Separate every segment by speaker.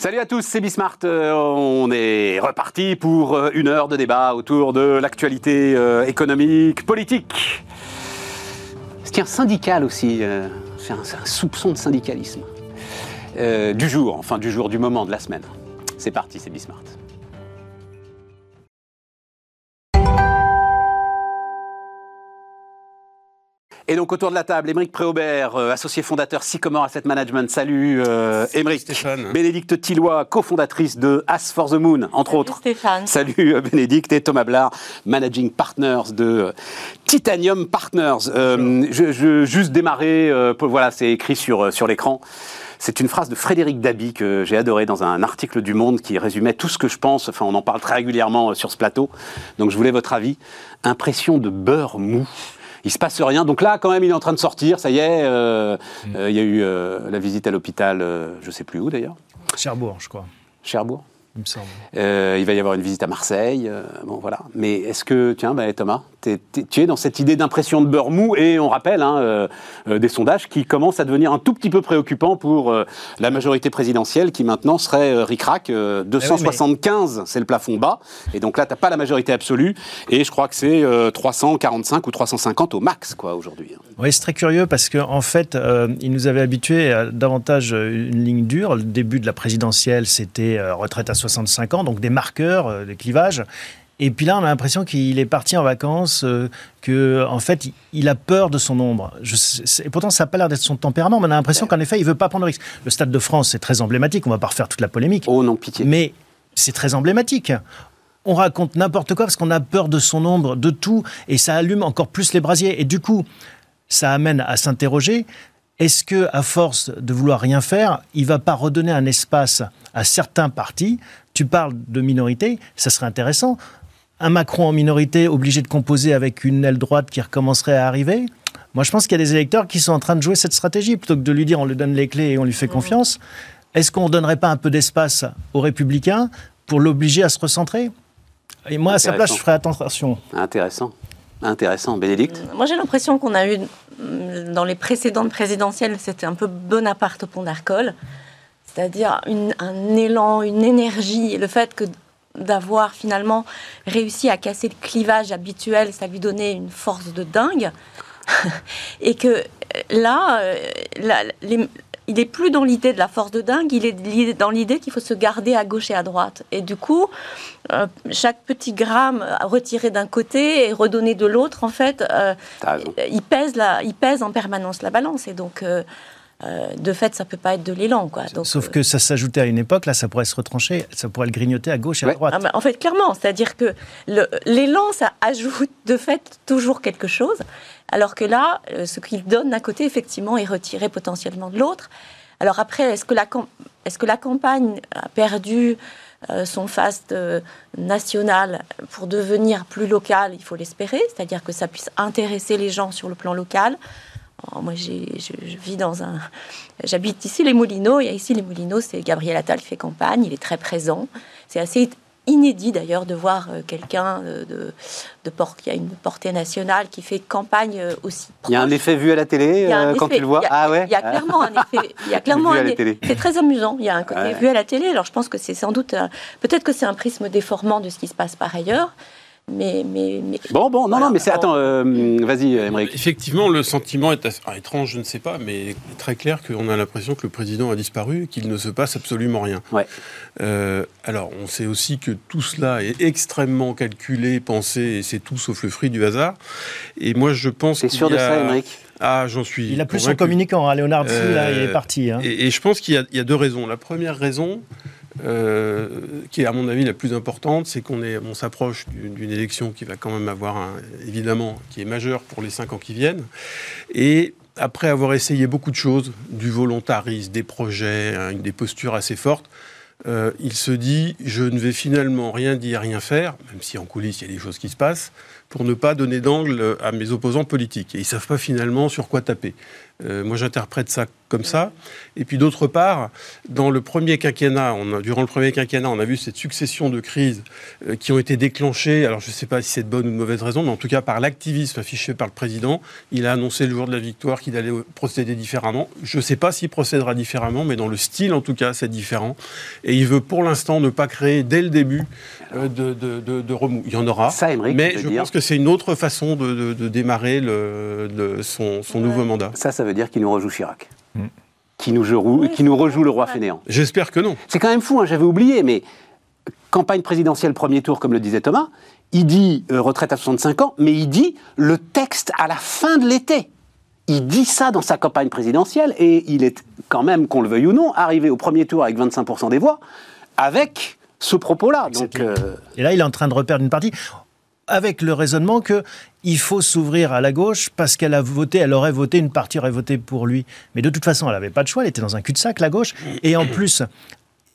Speaker 1: Salut à tous, c'est Bismart. Euh, on est reparti pour euh, une heure de débat autour de l'actualité euh, économique, politique. Tiens, syndical aussi. c'est un, un, soupçon de syndicalisme. du jour, enfin du jour, du moment, de la semaine? C'est parti, c'est Bismart. Et donc autour de la table, Émeric Préaubert, euh, associé fondateur Sycomore Asset Management. Salut euh, Émeric.
Speaker 2: Stéphane.
Speaker 1: Bénédicte Tillois, cofondatrice de As for the Moon, entre
Speaker 3: Salut
Speaker 1: autres.
Speaker 3: Stéphane.
Speaker 1: Salut euh, Bénédicte et Thomas Blard, Managing Partners de euh, Titanium Partners. Euh, je, je, juste démarrer, euh, voilà, c'est écrit sur, sur l'écran. C'est une phrase de Frédéric Dabi que j'ai adoré dans un article du Monde qui résumait tout ce que je pense. Enfin, on en parle très régulièrement sur ce plateau. Donc, je voulais votre avis. Impression de beurre mou il se passe rien. Donc là, quand même, il est en train de sortir. Ça y est, euh, mm. euh, il y a eu euh, la visite à l'hôpital, je sais plus où d'ailleurs.
Speaker 2: Cherbourg, je crois.
Speaker 1: Cherbourg.
Speaker 2: Il me semble.
Speaker 1: Euh, il va y avoir une visite à Marseille. bon, voilà. Mais est-ce que, tiens, bah, Thomas, tu es dans cette idée d'impression de beurre mou et on rappelle hein, euh, euh, des sondages qui commencent à devenir un tout petit peu préoccupants pour euh, la majorité présidentielle qui maintenant serait euh, ric-rac. 275, oui, mais... c'est le plafond bas. Et donc là, tu n'as pas la majorité absolue. Et je crois que c'est 345 ou 350 au max quoi aujourd'hui. hein.
Speaker 2: Oui, c'est très curieux parce qu'en en fait, il nous avait habitués à davantage une ligne dure. Le début de la présidentielle, c'était retraite à 65 ans, donc des marqueurs, des clivages. Et puis là, on a l'impression qu'il est parti en vacances, euh, que en fait, il a peur de son ombre. Je, et pourtant, ça n'a pas l'air d'être son tempérament, mais on a l'impression qu'en effet, il veut pas prendre le risque. Le Stade de France, c'est très emblématique. On va pas refaire toute la polémique.
Speaker 1: Oh non, pitié.
Speaker 2: Mais c'est très emblématique. On raconte n'importe quoi parce qu'on a peur de son ombre, de tout, et ça allume encore plus les brasiers. Et du coup, ça amène à s'interroger est-ce que, à force de vouloir rien faire, il va pas redonner un espace à certains partis? Tu parles de minorité, ça serait intéressant. Un Macron en minorité obligé de composer avec une aile droite qui recommencerait à arriver? Moi, je pense qu'il y a des électeurs qui sont en train de jouer cette stratégie plutôt que de lui dire on lui donne les clés et on lui fait confiance. Est-ce qu'on ne donnerait pas un peu d'espace aux Républicains pour l'obliger à se recentrer? Et moi, à sa place, je ferais attention.
Speaker 1: Intéressant. Intéressant. Bénédicte
Speaker 3: Moi, j'ai l'impression qu'on a eu, dans les précédentes présidentielles, c'était un peu Bonaparte au pont d'Arcole. C'est-à-dire un élan, une énergie, le fait que d'avoir finalement réussi à casser le clivage habituel, ça lui donnait une force de dingue. et que là, là les, il n'est plus dans l'idée de la force de dingue, il est dans l'idée qu'il faut se garder à gauche et à droite. Et du coup, euh, chaque petit gramme retiré d'un côté et redonné de l'autre, en fait, euh, il, pèse la, il pèse en permanence la balance. Et donc, euh, de fait, ça peut pas être de l'élan. Quoi. Donc,
Speaker 2: Sauf que ça s'ajoutait à une époque, là, ça pourrait se retrancher, ça pourrait le grignoter à gauche et
Speaker 1: ouais.
Speaker 2: à droite.
Speaker 3: Ah, en fait, clairement, c'est-à-dire que l'élan, ça ajoute de fait toujours quelque chose. Alors que là, ce qu'il donne d'un côté, effectivement, est retiré potentiellement de l'autre. Alors après, est-ce que, est que, la campagne a perdu euh, son faste euh, national pour devenir plus local? Il faut l'espérer, c'est-à-dire que ça puisse intéresser les gens sur le plan local. Moi, je, je, vis dans un... J'habite ici les Moulineaux, et ici les Moulineaux, c'est Gabriel Attal qui fait campagne, il est très présent. C'est assez inédit d'ailleurs de voir euh, quelqu'un de, de port, qui a une portée nationale qui fait campagne euh, aussi.
Speaker 1: Proche. Il y a un effet vu à la télé euh, quand
Speaker 3: effet,
Speaker 1: tu le vois.
Speaker 3: A,
Speaker 1: ah ouais.
Speaker 3: Il y a clairement un effet. Il y a clairement un C'est très amusant. Il y a un côté ouais. vu à la télé. Alors je pense que c'est sans doute peut-être que c'est un prisme déformant de ce qui se passe par ailleurs. Mais, mais, mais,
Speaker 1: Bon, bon, non, voilà, non, mais c'est. Attends, euh, vas-y, Émeric.
Speaker 4: Effectivement, le sentiment est assez, ah, étrange, je ne sais pas, mais très clair qu'on a l'impression que le président a disparu et qu'il ne se passe absolument rien.
Speaker 1: Ouais.
Speaker 4: Euh, alors, on sait aussi que tout cela est extrêmement calculé, pensé, et c'est tout sauf le fruit du hasard. Et moi, je pense.
Speaker 1: T'es sûr
Speaker 4: de
Speaker 1: a... ça, Émeric?
Speaker 4: Ah, j'en suis.
Speaker 2: Il a plus son communicant, hein, Léonard euh, là, il est parti. Hein.
Speaker 4: Et, et, je pense qu'il y, y, a deux raisons. La première raison, euh, qui est à mon avis la plus importante, c'est qu'on on s'approche d'une élection qui va quand même avoir, évidemment, qui est majeure pour les cinq ans qui viennent. Et après avoir essayé beaucoup de choses, du volontarisme, des projets, hein, des postures assez fortes, euh, il se dit je ne vais finalement rien dire, rien faire, même si en coulisses il y a des choses qui se passent, pour ne pas donner d'angle à mes opposants politiques. Et ils ne savent pas finalement sur quoi taper. Euh, moi, j'interprète ça comme ça. Et puis d'autre part, dans le premier quinquennat, on a, durant le premier quinquennat, on a vu cette succession de crises euh, qui ont été déclenchées. Alors je ne sais pas si c'est de bonne ou de mauvaise raison, mais en tout cas par l'activisme affiché par le président. Il a annoncé le jour de la victoire qu'il allait procéder différemment. Je ne sais pas s'il procédera différemment, mais dans le style en tout cas, c'est différent. Et il veut pour l'instant ne pas créer dès le début euh, de, de, remous. Il y en aura.
Speaker 1: Ça,
Speaker 4: mais je pense que c'est une autre façon de, démarrer le, son, son nouveau mandat.
Speaker 1: Ça, ça veut dire qu'il nous rejoue Chirac. Mm. Qui, nous joue, qui nous rejoue le roi fainéant.
Speaker 4: J'espère que non.
Speaker 1: C'est quand même fou, hein, j'avais oublié, mais campagne présidentielle premier tour, comme le disait Thomas, il dit euh, retraite à 65 ans, mais il dit le texte à la fin de l'été. Il dit ça dans sa campagne présidentielle et il est quand même, qu'on le veuille ou non, arrivé au premier tour avec 25% des voix, avec ce propos-là. Donc,
Speaker 2: euh, Et là, il est en train de reperdre une partie avec le raisonnement que il faut s'ouvrir à la gauche parce qu'elle a voté, elle aurait voté, une partie aurait voté pour lui. Mais de toute façon, elle n'avait pas de choix, elle était dans un cul-de-sac, la gauche. Et en plus,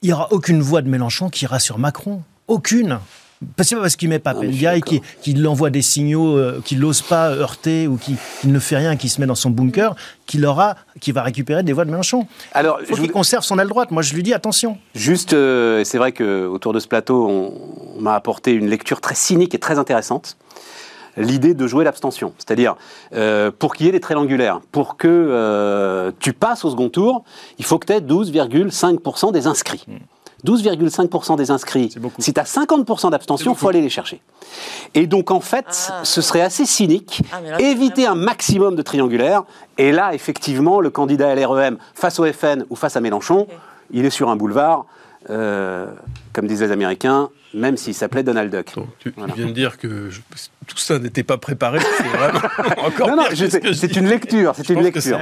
Speaker 2: il n'y aura aucune voix de Mélenchon qui ira sur Macron. Aucune. C'est pas parce qu'il met pas Pendia et qu'il envoie des signaux euh, qu'il n'ose pas heurter ou qu'il ne fait rien, qu'il se met dans son bunker, qu'il aura, qui va récupérer des voix de Mélenchon. Alors, il faut qu'il conserve son aile droite. Moi, je lui dis attention.
Speaker 1: Juste, euh, c'est vrai que autour de ce plateau, on m'a apporté une lecture très cynique et très intéressante l'idée de jouer l'abstention. C'est-à-dire, euh, pour qu'il y ait des traits angulaires, pour que euh, tu passes au second tour, il faut que tu aies 12,5% des inscrits. 12,5% hmm. des inscrits. Si tu as 50% d'abstention, il faut aller les chercher. Et donc, en fait, ah. ce serait assez cynique, ah, éviter un maximum de triangulaires. Et là, effectivement, le candidat LREM face au FN ou face à Mélenchon, il est sur un boulevard. Euh, comme disaient les Américains, même s'il s'appelait Donald Duck.
Speaker 4: tu, viens de dire que tout ça n'était pas préparé, c'est vraiment encore non, non,
Speaker 1: c'est une lecture, c'est une lecture.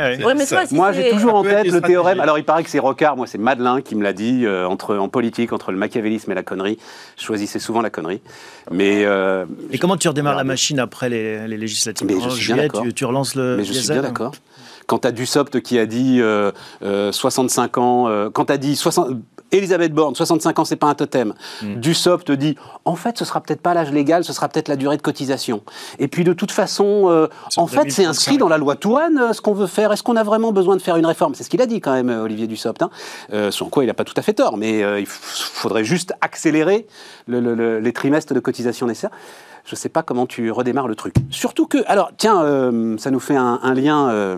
Speaker 1: moi, j'ai toujours en tête le théorème. Alors, il paraît que c'est Rocard, moi, c'est Madelin qui me l'a dit euh, entre en politique, entre le machiavélisme et la connerie. Je choisissais souvent la connerie. Mais
Speaker 2: euh, et comment tu redémarres la machine après les, législatives
Speaker 1: mais je suis bien
Speaker 2: tu, tu, relances le.
Speaker 1: Mais je suis bien d'accord quand tu as Dussopt qui a dit 65 ans, quand tu as dit 60, Elisabeth Borne, 65 ans, c'est pas un totem. Mm. Dussopt dit, en fait, ce sera peut-être pas l'âge légal, ce sera peut-être la durée de cotisation. Et puis de toute façon, euh, en fait, c'est inscrit dans la loi Touraine euh, ce qu'on veut faire. Est-ce qu'on a vraiment besoin de faire une réforme? C'est ce qu'il a dit quand même, euh, Olivier Dussopt. Hein. sans quoi il n'a pas tout à fait tort, mais il faudrait juste accélérer les trimestres de cotisation nécessaires je ne sais pas comment tu redémarres le truc. Surtout que, alors, tiens, ça nous fait un, lien.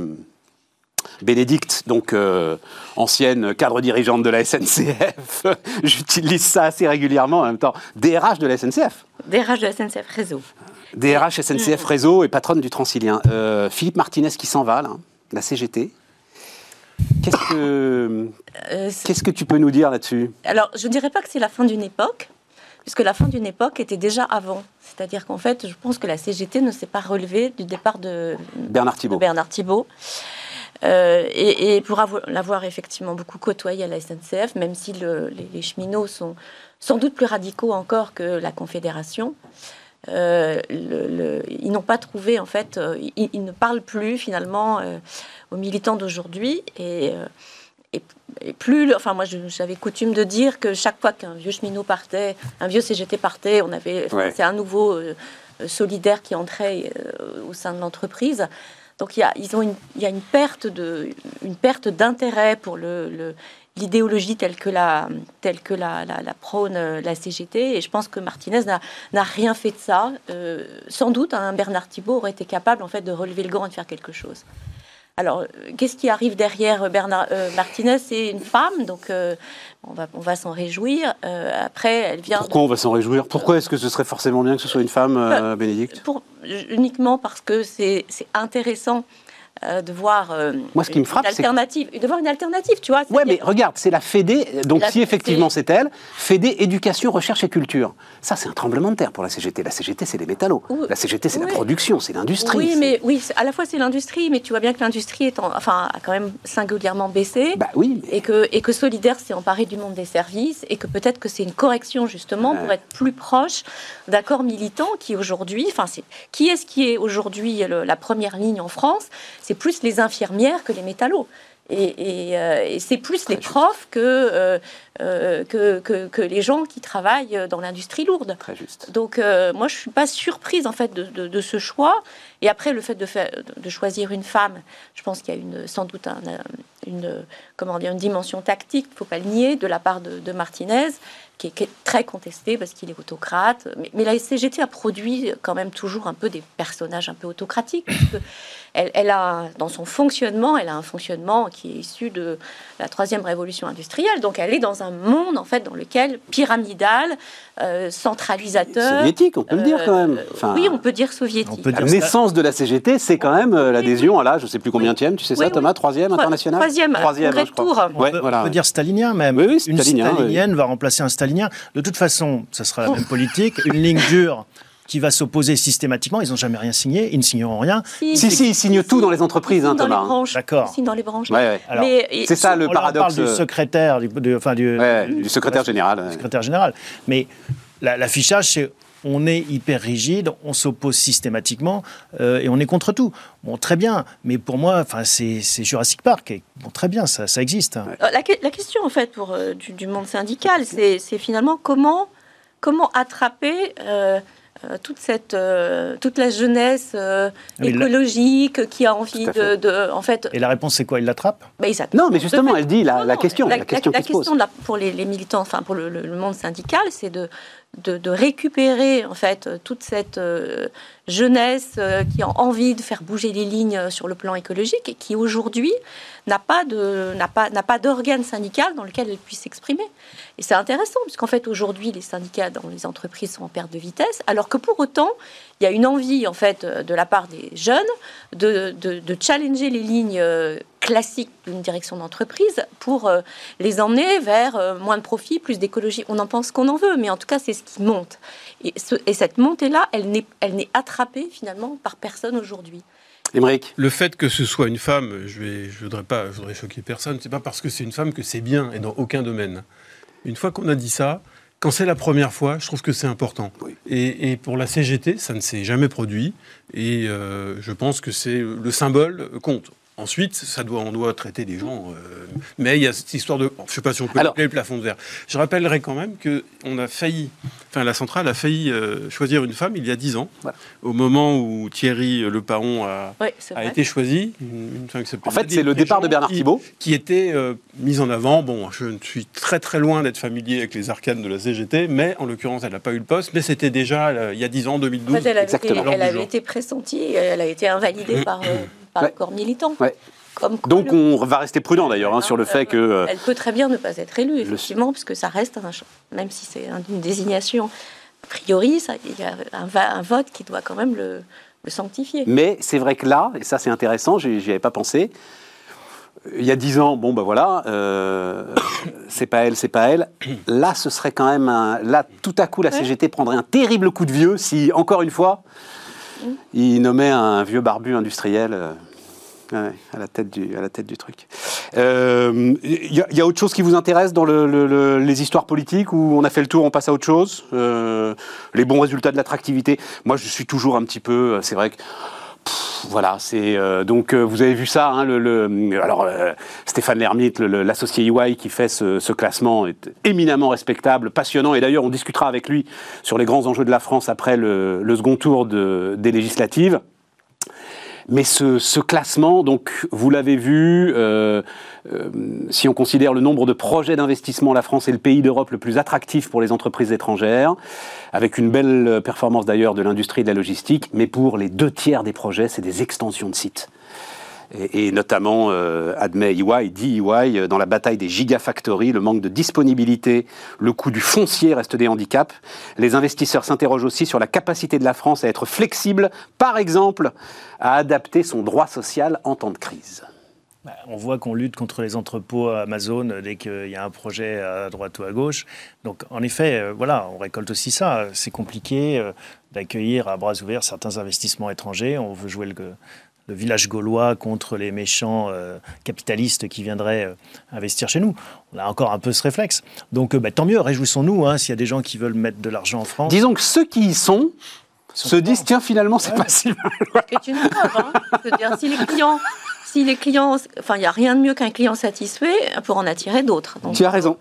Speaker 1: Bénédicte, donc euh, ancienne cadre dirigeante de la SNCF, j'utilise ça assez régulièrement en même temps. DRH de la SNCF.
Speaker 3: DRH de la SNCF Réseau.
Speaker 1: DRH SNCF mm. Réseau et patronne du Transilien. Euh, Philippe Martinez qui s'en va, là, la CGT. Qu'est-ce que, euh, qu'est-ce que tu peux nous dire là-dessus?
Speaker 3: Alors, je ne dirais pas que c'est la fin d'une époque, puisque la fin d'une époque était déjà avant. C'est-à-dire qu'en fait, je pense que la CGT ne s'est pas relevée du départ de
Speaker 1: Bernard Thibault.
Speaker 3: De Bernard Thibault. Euh, et, pour l'avoir effectivement beaucoup côtoyé à la SNCF, même si les, cheminots sont sans doute plus radicaux encore que la Confédération, euh, ils n'ont pas trouvé, en fait, euh, ils, ne parlent plus finalement aux militants d'aujourd'hui. Et, plus, enfin moi j'avais coutume de dire que chaque fois qu'un vieux cheminot partait, un vieux CGT partait, on avait, c'est un nouveau solidaire qui entrait au sein de l'entreprise. Donc il y a, une, perte d'intérêt pour l'idéologie telle que la, prône euh, la CGT. Et je pense que Martinez n'a rien fait de ça. Euh, sans doute, un Bernard Thibault aurait été capable en fait de relever le gant et de faire quelque chose. Alors, euh, qu'est-ce qui arrive derrière Bernard Martinez? C'est une femme, donc on va, on va s'en réjouir. après, elle vient.
Speaker 1: Pourquoi on va s'en réjouir? Pourquoi est-ce que ce serait forcément bien que ce soit une femme, Bénédicte?
Speaker 3: pour, Uniquement parce que c'est intéressant euh, de voir euh,
Speaker 1: Moi, ce qui me frappe,
Speaker 3: une alternative, de voir une alternative, tu vois.
Speaker 1: Ouais, mais regarde, c'est la Fédé. Donc, si effectivement c'est elle, Fédé éducation, recherche et culture. Ça, c'est un tremblement de terre pour la CGT. La CGT, c'est les métallos. La CGT, c'est la production, c'est l'industrie.
Speaker 3: Oui, mais oui, à la fois c'est l'industrie, mais tu vois bien que l'industrie est, enfin, a quand même singulièrement baissé.
Speaker 1: Bah oui.
Speaker 3: Et que et que Solidaire s'est emparé du monde des services et que peut-être que c'est une correction justement pour être plus proche d'accords militants qui aujourd'hui, enfin, qui est-ce qui est aujourd'hui la première ligne en France? C'est plus les infirmières que les métallos. Et, et, euh, et c'est plus les profs que, euh, euh, que, que, que, les gens qui travaillent dans l'industrie lourde.
Speaker 1: Très juste.
Speaker 3: Donc euh, moi, je suis pas surprise en fait de, de, de, ce choix. Et après, le fait de, faire, de choisir une femme, je pense qu'il y a une, sans doute un, une, comment dire, une dimension tactique, il ne faut pas le nier, de la part de Martinez, qui est, qui est, très contesté parce qu'il est autocrate. Mais, mais, la CGT a produit quand même toujours un peu des personnages un peu autocratiques. Parce que elle, elle, a, dans son fonctionnement, elle a un fonctionnement qui est issu de la troisième révolution industrielle. Donc elle est dans un monde en fait dans lequel pyramidal, euh, centralisateur.
Speaker 1: Soviétique, on peut euh, le dire quand même.
Speaker 3: Enfin, oui, on peut dire soviétique. Peut dire
Speaker 1: la naissance de la CGT, c'est quand même euh, l'adhésion à là, je sais plus combien tième, tu sais oui, ça, Thomas, troisième international.
Speaker 3: Troisième, troisième, hein, je crois.
Speaker 2: On, ouais, peut, voilà. on peut dire stalinien même.
Speaker 1: Oui, oui,
Speaker 2: stalinien, Une stalinienne va remplacer un stalinien. De toute façon, ça sera la même politique. Une ligne dure qui va s'opposer systématiquement. Ils n'ont jamais rien signé, ils ne signeront rien.
Speaker 1: Si, si, si ils signent tout dans les entreprises, hein, Thomas.
Speaker 3: D'accord. Ils dans les branches.
Speaker 1: Ouais, ouais. C'est ça le
Speaker 2: on
Speaker 1: paradoxe.
Speaker 2: On parle du secrétaire, du, du enfin, du,
Speaker 1: ouais, du, du secrétaire général.
Speaker 2: Du secrétaire général. Mais l'affichage, c'est on est hyper rigide, on s'oppose systématiquement euh, et on est contre tout. Bon, très bien, mais pour moi, c'est Jurassic Park. Et, bon, très bien, ça, ça existe.
Speaker 3: La, la, question, en fait, pour, euh, du, du, monde syndical, c'est finalement comment, comment attraper euh, toute, cette, euh, toute la jeunesse euh, écologique la... qui a envie de, de, En fait,
Speaker 2: Et la réponse, c'est quoi? Il l'attrape?
Speaker 3: Ben,
Speaker 1: Non, mais justement, elle dit la, non, la question. La, la question,
Speaker 3: la, question la, pour les, les, militants, enfin pour le, le monde syndical, c'est de, de, récupérer en fait toute cette euh, jeunesse euh, qui a envie de faire bouger les lignes sur le plan écologique et qui aujourd'hui n'a pas de n'a pas n'a pas d'organe syndical dans lequel elle puisse s'exprimer. Et c'est intéressant puisqu'en fait aujourd'hui les syndicats dans les entreprises sont en perte de vitesse, alors que pour autant il y a une envie en fait de la part des jeunes de, de, de challenger les lignes classiques d'une direction d'entreprise pour euh, les emmener vers euh, moins de profit, plus d'écologie. On en pense qu'on en veut, mais en tout cas c'est ce qui monte. Et, ce, et cette montée-là, elle n'est elle n'est attrapée finalement par personne aujourd'hui.
Speaker 1: Émeric.
Speaker 4: Le fait que ce soit une femme, je ne je voudrais pas, je voudrais choquer personne, c'est pas parce que c'est une femme que c'est bien et dans aucun domaine. Une fois qu'on a dit ça, quand c'est la première fois, je trouve que c'est important.
Speaker 1: Oui.
Speaker 4: Et, et, pour la CGT, ça ne s'est jamais produit. Et euh, je pense que c'est le symbole compte. Ensuite, ça doit, on doit traiter des gens. Euh, mais il y a cette histoire de. Je ne sais pas si on peut appeler le plafond de verre. Je rappellerai quand même qu'on a failli. Enfin, la centrale a failli euh, choisir une femme il y a dix ans,
Speaker 1: voilà.
Speaker 4: au moment où Thierry Le Paron a, été choisi. Une, une femme qui
Speaker 1: en fait, c'est le départ de Bernard Thibault.
Speaker 4: Qui, qui était euh, mise en avant. Bon, je suis très très loin d'être familier avec les arcanes de la CGT, mais en l'occurrence, elle n'a pas eu le poste. Mais c'était déjà euh, il y a dix ans, 2012.
Speaker 3: En fait, elle avait été, elle avait été pressentie, elle a été invalidée par par ouais. le corps militant.
Speaker 1: Ouais. Comme Donc le... on va rester prudent d'ailleurs hein, sur le fait que... Euh,
Speaker 3: elle peut très bien ne pas être élue, effectivement, le... puisque ça reste, un, même si c'est une désignation, a priori, ça, il y a un, un, vote qui doit quand même le, le sanctifier.
Speaker 1: Mais c'est vrai que là, et ça c'est intéressant, j'y avais pas pensé, il y a dix ans, bon ben voilà, euh, c'est pas elle, c'est pas elle. Là, ce serait quand même un, là tout à coup la CGT prendrait un terrible coup de vieux si encore une fois il nommait un vieux barbu industriel. Euh, à, la tête du, à la tête du truc. Il euh, y, a autre chose qui vous intéresse dans le, le, le, les histoires politiques où on a fait le tour, on passe à autre chose euh, Les bons résultats de l'attractivité? Moi, je suis toujours un petit peu. C'est vrai que. Voilà, c'est euh, donc vous avez vu ça. Hein, le, alors Stéphane Lermite, l'associé EY qui fait ce, ce, classement est éminemment respectable, passionnant. Et d'ailleurs, on discutera avec lui sur les grands enjeux de la France après le, second tour de, des législatives. Mais ce, classement, donc, vous l'avez vu, euh, euh, si on considère le nombre de projets d'investissement, la France est le pays d'Europe le plus attractif pour les entreprises étrangères, avec une belle performance d'ailleurs de l'industrie de la logistique. Mais pour les deux tiers des projets, c'est des extensions de sites. Et, notamment, euh, admet EY, dit EY, dans la bataille des gigafactories, le manque de disponibilité, le coût du foncier reste des handicaps. Les investisseurs s'interrogent aussi sur la capacité de la France à être flexible, par exemple, à adapter son droit social en temps de crise.
Speaker 2: On voit qu'on lutte contre les entrepôts Amazon dès qu'il y a un projet à droite ou à gauche. Donc, en effet, euh, voilà, on récolte aussi ça. C'est compliqué euh, d'accueillir à bras ouverts certains investissements étrangers. On veut jouer le, le village gaulois contre les méchants euh, capitalistes qui viendraient euh, investir chez nous. On a encore un peu ce réflexe. Donc, euh, bah, tant mieux, réjouissons-nous hein, s'il y a des gens qui veulent mettre de l'argent en France.
Speaker 1: Disons que ceux qui y sont, se disent tiens finalement c'est ouais. pas si mal.
Speaker 3: C'est une preuve. Hein. si les clients si les clients, enfin, il n'y a rien de mieux qu'un client satisfait pour en attirer d'autres.
Speaker 1: Tu as raison.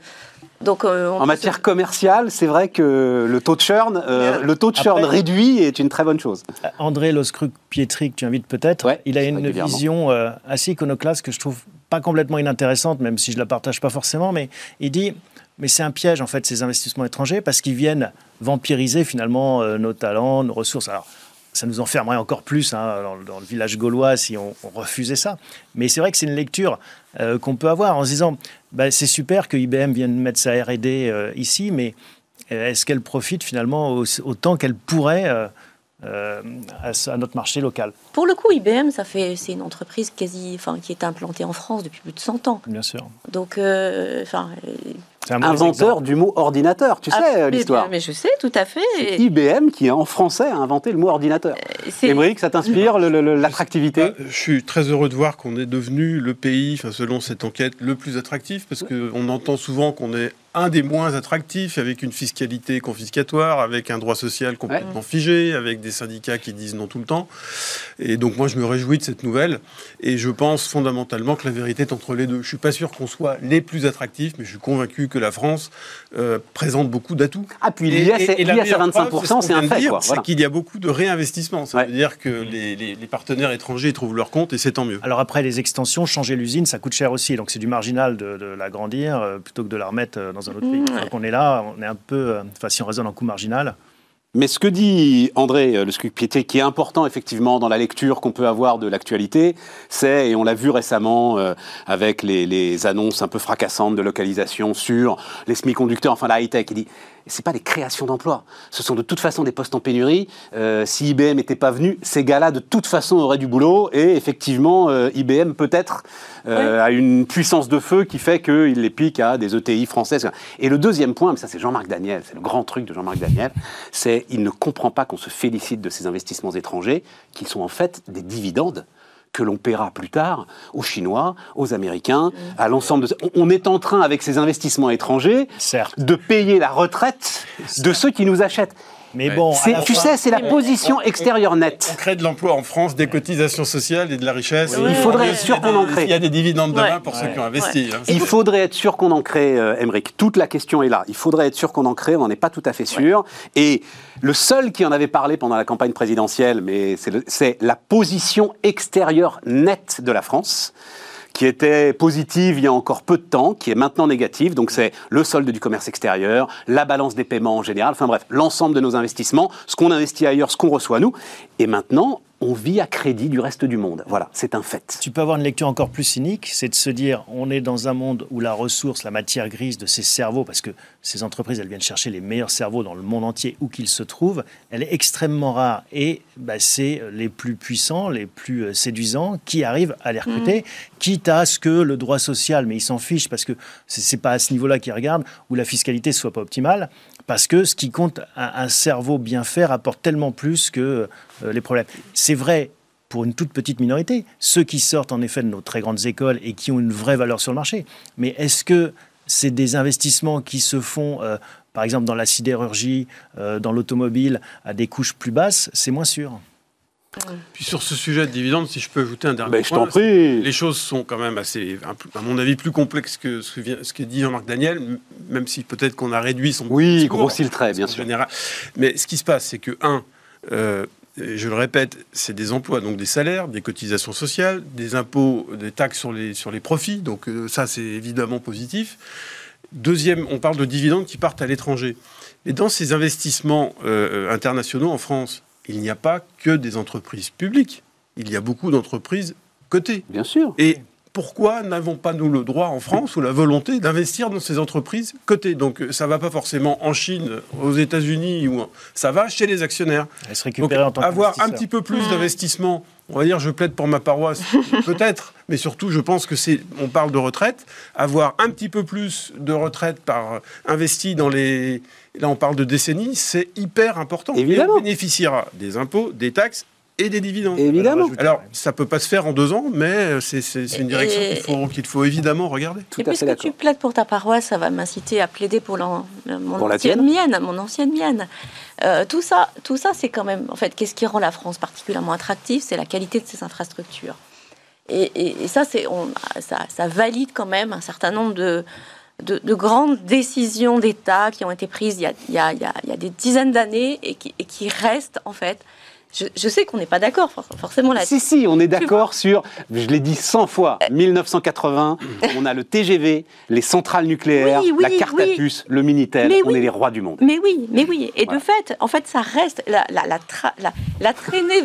Speaker 3: Donc, euh,
Speaker 1: En matière
Speaker 3: se-
Speaker 1: commerciale, c'est vrai que le taux de churn, euh, le taux de churn
Speaker 2: Après-
Speaker 1: réduit est une très bonne chose.
Speaker 2: André Loscruc-Pietri, que tu invites peut-être,
Speaker 1: Ouais,
Speaker 2: il a une vision euh, assez iconoclaste que je trouve pas complètement inintéressante, même si je la partage pas forcément, mais il dit, mais c'est un piège en fait ces investissements étrangers parce qu'ils viennent vampiriser finalement euh, nos talents, nos ressources. Alors, ça nous enfermerait encore plus hein, dans, dans le village gaulois si on, on refusait ça. Mais c'est vrai que c'est une lecture euh, qu'on peut avoir en se disant, bah, c'est super que IBM vienne mettre sa R&D euh, ici, mais euh, est-ce qu'elle profite finalement au- autant qu'elle pourrait euh, à, notre marché local?
Speaker 3: Pour le coup, IBM, ça fait, c'est une entreprise quasi, enfin, qui est implantée en France depuis plus de 100 ans.
Speaker 2: Bien sûr.
Speaker 3: Donc, enfin, euh,
Speaker 1: Inventeur
Speaker 2: exemple.
Speaker 1: du mot ordinateur, tu sais
Speaker 3: ah,
Speaker 1: euh, l'histoire.
Speaker 3: Mais je sais, tout à fait.
Speaker 1: C'est IBM qui, en français, a inventé le mot ordinateur.
Speaker 3: c'est-
Speaker 1: Émeric, ça t'inspire l'attractivité
Speaker 4: Bah, je suis très heureux de voir qu'on est devenu le pays, enfin, selon cette enquête, le plus attractif, parce qu'on entend souvent qu'on est un des moins attractifs, avec une fiscalité confiscatoire, avec un droit social complètement figé, avec des syndicats qui disent non tout le temps. Et donc moi, je me réjouis de cette nouvelle, et je pense fondamentalement que la vérité est entre les deux. Je suis pas sûr qu'on soit les plus attractifs, mais je suis convaincu que la France euh, présente beaucoup d'atouts.
Speaker 1: Ah, puis
Speaker 4: Et-
Speaker 1: l'IA,
Speaker 4: et-
Speaker 1: c'est
Speaker 4: et la
Speaker 1: l'IA, c'est
Speaker 4: meilleure preuve,
Speaker 1: 25%,
Speaker 4: ce
Speaker 1: c'est
Speaker 4: qu'on
Speaker 1: un fait.
Speaker 4: dire,
Speaker 1: quoi.
Speaker 4: C'est
Speaker 1: Voilà.
Speaker 4: qu'il y a beaucoup de réinvestissement. Ça
Speaker 1: Ouais.
Speaker 4: veut dire que les, les- les partenaires étrangers trouvent leur compte et c'est tant mieux.
Speaker 2: Alors après, les extensions, changer l'usine, ça coûte cher aussi. Donc c'est du marginal de, de l'agrandir euh, plutôt que de la remettre euh, dans un autre pays. Fois
Speaker 3: Ouais.
Speaker 2: qu'on est là, on est un peu... euh, Enfin, si on raisonne en coût marginal,
Speaker 1: Mais ce que dit André euh, Le Scuc-Piété, qui est important effectivement dans la lecture qu'on peut avoir de l'actualité, c'est, et on l'a vu récemment euh, avec les, les annonces un peu fracassantes de localisation sur les semi-conducteurs, enfin la high-tech, il dit c'est pas des créations d'emplois, ce sont de toute façon des postes en pénurie. Euh, si IBM n'était pas venu, ces gars-là de toute façon auraient du boulot, et effectivement euh, IBM peut-être euh, a une puissance de feu qui fait qu'il les pique à des ETI françaises. Et le deuxième point, mais ça c'est Jean-Marc Daniel, c'est le grand truc de Jean-Marc Daniel, c'est il ne comprend pas qu'on se félicite de ces investissements étrangers, qui sont en fait des dividendes que l'on paiera plus tard aux Chinois, aux Américains, à l'ensemble de... On- On est en train, avec ces investissements étrangers,
Speaker 2: certes.
Speaker 1: de payer la retraite de ceux qui nous achètent.
Speaker 2: Mais bon,
Speaker 1: tu
Speaker 2: fin-
Speaker 1: sais, c'est la position extérieure
Speaker 4: On
Speaker 1: nette.
Speaker 4: crée de l'emploi en France, des cotisations sociales et de la richesse.
Speaker 3: Oui, il faudrait être
Speaker 1: sûr qu'on en crée.
Speaker 4: Il y a des dividendes demain
Speaker 3: Ouais.
Speaker 4: pour ceux qui ont investi. hein.
Speaker 1: Il faudrait être sûr qu'on en crée, euh, Emmerich. Toute la question est là. Il faudrait être sûr qu'on en crée, on n'en est pas tout à fait sûr. Et le seul qui en avait parlé pendant la campagne présidentielle, mais c'est le- c'est la position extérieure nette de la France qui était positive il y a encore peu de temps, qui est maintenant négative. Donc c'est le solde du commerce extérieur, la balance des paiements en général, enfin bref, l'ensemble de nos investissements, ce qu'on investit ailleurs, ce qu'on reçoit nous. Et maintenant, on vit à crédit du reste du monde. Voilà, c'est un fait.
Speaker 2: Tu peux avoir une lecture encore plus cynique, c'est de se dire on est dans un monde où la ressource, la matière grise de ces cerveaux, parce que ces entreprises, elles viennent chercher les meilleurs cerveaux dans le monde entier où qu'ils se trouvent, elle est extrêmement rare. Et bah, c'est les plus puissants, les plus euh, séduisants qui arrivent à les recruter, quitte à ce que le droit social, mais ils s'en fichent parce que c'est pas à ce niveau-là qu'ils regardent, où la fiscalité soit pas optimale. Parce que ce qui compte, un, cerveau bien fait rapporte tellement plus que euh, les problèmes. C'est vrai pour une toute petite minorité, ceux qui sortent en effet de nos très grandes écoles et qui ont une vraie valeur sur le marché. Mais est-ce que c'est des investissements qui se font, euh, par exemple, dans la sidérurgie, euh, dans l'automobile, à des couches plus basses? C'est moins sûr.
Speaker 4: Puis sur ce sujet de dividendes, si je peux ajouter un dernier
Speaker 1: Ben,
Speaker 4: point,
Speaker 1: prie.
Speaker 4: Les choses sont quand même assez, à mon avis, plus complexes que ce que, vient- ce que dit Jean-Marc Daniel, même si peut-être qu'on a réduit son
Speaker 1: Oui,
Speaker 4: discours,
Speaker 1: grossit le trait, bien
Speaker 4: en
Speaker 1: sûr.
Speaker 4: général. Mais ce qui se passe, c'est que, un, euh, je le répète, c'est des emplois, donc des salaires, des cotisations sociales, des impôts, des taxes sur les, sur les profits, donc euh, ça c'est évidemment positif. Deuxième, on parle de dividendes qui partent à l'étranger. Et dans ces investissements euh, internationaux en France, il n'y a pas que des entreprises publiques. Il y a beaucoup d'entreprises cotées.
Speaker 1: Bien sûr.
Speaker 4: Et pourquoi n'avons pas nous le droit en France ou la volonté d'investir dans ces entreprises cotées? Donc euh, ça va pas forcément en Chine, aux États-Unis, ou ça va chez les actionnaires.
Speaker 2: Elle se
Speaker 4: Donc
Speaker 2: en tant
Speaker 4: avoir un petit peu plus
Speaker 3: Mmh.
Speaker 4: d'investissement, on va dire je plaide pour ma paroisse, peut-être, mais surtout je pense que c'est, on parle de retraite, avoir un petit peu plus de retraite par investi dans les, là on parle de décennies, c'est hyper important.
Speaker 1: Évidemment.
Speaker 4: Et on bénéficiera des impôts, des taxes et des dividendes.
Speaker 1: Évidemment.
Speaker 4: Alors, ça peut pas se faire en deux ans, mais c'est c'est- une direction
Speaker 3: Et-
Speaker 4: qu'il faut, évidemment regarder.
Speaker 1: Tout
Speaker 3: et puisque tu plaides pour ta paroisse, ça va m'inciter à plaider pour, l'an- le- mon
Speaker 1: Pour la
Speaker 3: ancienne
Speaker 1: tienne
Speaker 3: mienne, mon ancienne mienne. Euh, tout ça, tout ça, c'est quand même, en fait, qu'est-ce qui rend la France particulièrement attractive? C'est la qualité de ses infrastructures. Et, ça, c'est, on, ça, ça, valide quand même un certain nombre de, de, grandes décisions d'État qui ont été prises il y a, il y a, il y a des dizaines d'années et qui, et qui restent en fait je, sais qu'on n'est pas d'accord forcément là.
Speaker 1: Si, si, on est d'accord sur, je l'ai dit 100 fois, 1980, euh. on a le TGV, les centrales nucléaires, la carte à puce, le Minitel, on est les rois du monde.
Speaker 3: Mais oui, mais oui. Et de fait, en fait, ça reste, la, la, la, la, traînée,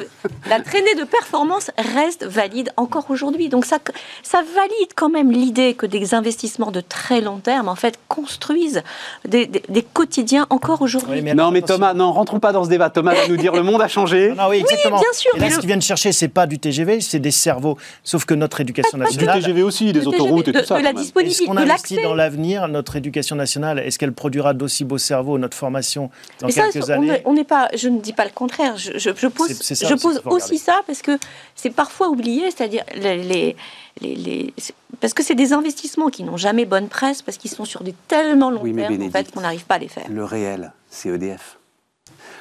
Speaker 3: la traînée de performance reste valide encore aujourd'hui. Donc ça, ça valide quand même l'idée que des investissements de très long terme, en fait, construisent des, des, quotidiens encore aujourd'hui.
Speaker 1: non, mais Thomas, non, rentrons pas dans ce débat. Thomas va nous dire le monde a changé.
Speaker 2: Ah oui,
Speaker 3: exactement. bien sûr.
Speaker 2: Et là, ce qu'ils viennent chercher, c'est pas du TGV, c'est des cerveaux. Sauf que notre éducation nationale.
Speaker 1: Du TGV aussi, des autoroutes et tout ça.
Speaker 3: De la disponibilité.
Speaker 2: Est-ce qu'on investit dans l'avenir, notre éducation nationale? Est-ce qu'elle produira d'aussi beaux cerveaux, notre formation, dans quelques années?
Speaker 3: On n'est pas. Je ne dis pas le contraire. Je, je, pose, je pose aussi ça parce que c'est parfois oublié, c'est-à-dire les, les, les, parce que c'est des investissements qui n'ont jamais bonne presse, parce qu'ils sont sur des tellement longs termes en fait, qu'on n'arrive pas à les faire.
Speaker 1: Le réel, c'est EDF.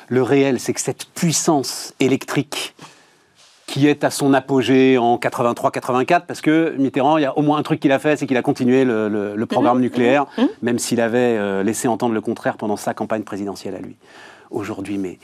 Speaker 1: Le réel, c'est que cette puissance électrique qui est à son apogée en 83-84, parce que Mitterrand, il y a au moins un truc qu'il a fait, c'est qu'il a continué le, programme mhm. nucléaire, mhm. même s'il avait euh, laissé entendre le contraire pendant sa campagne présidentielle à lui. Aujourd'hui, mais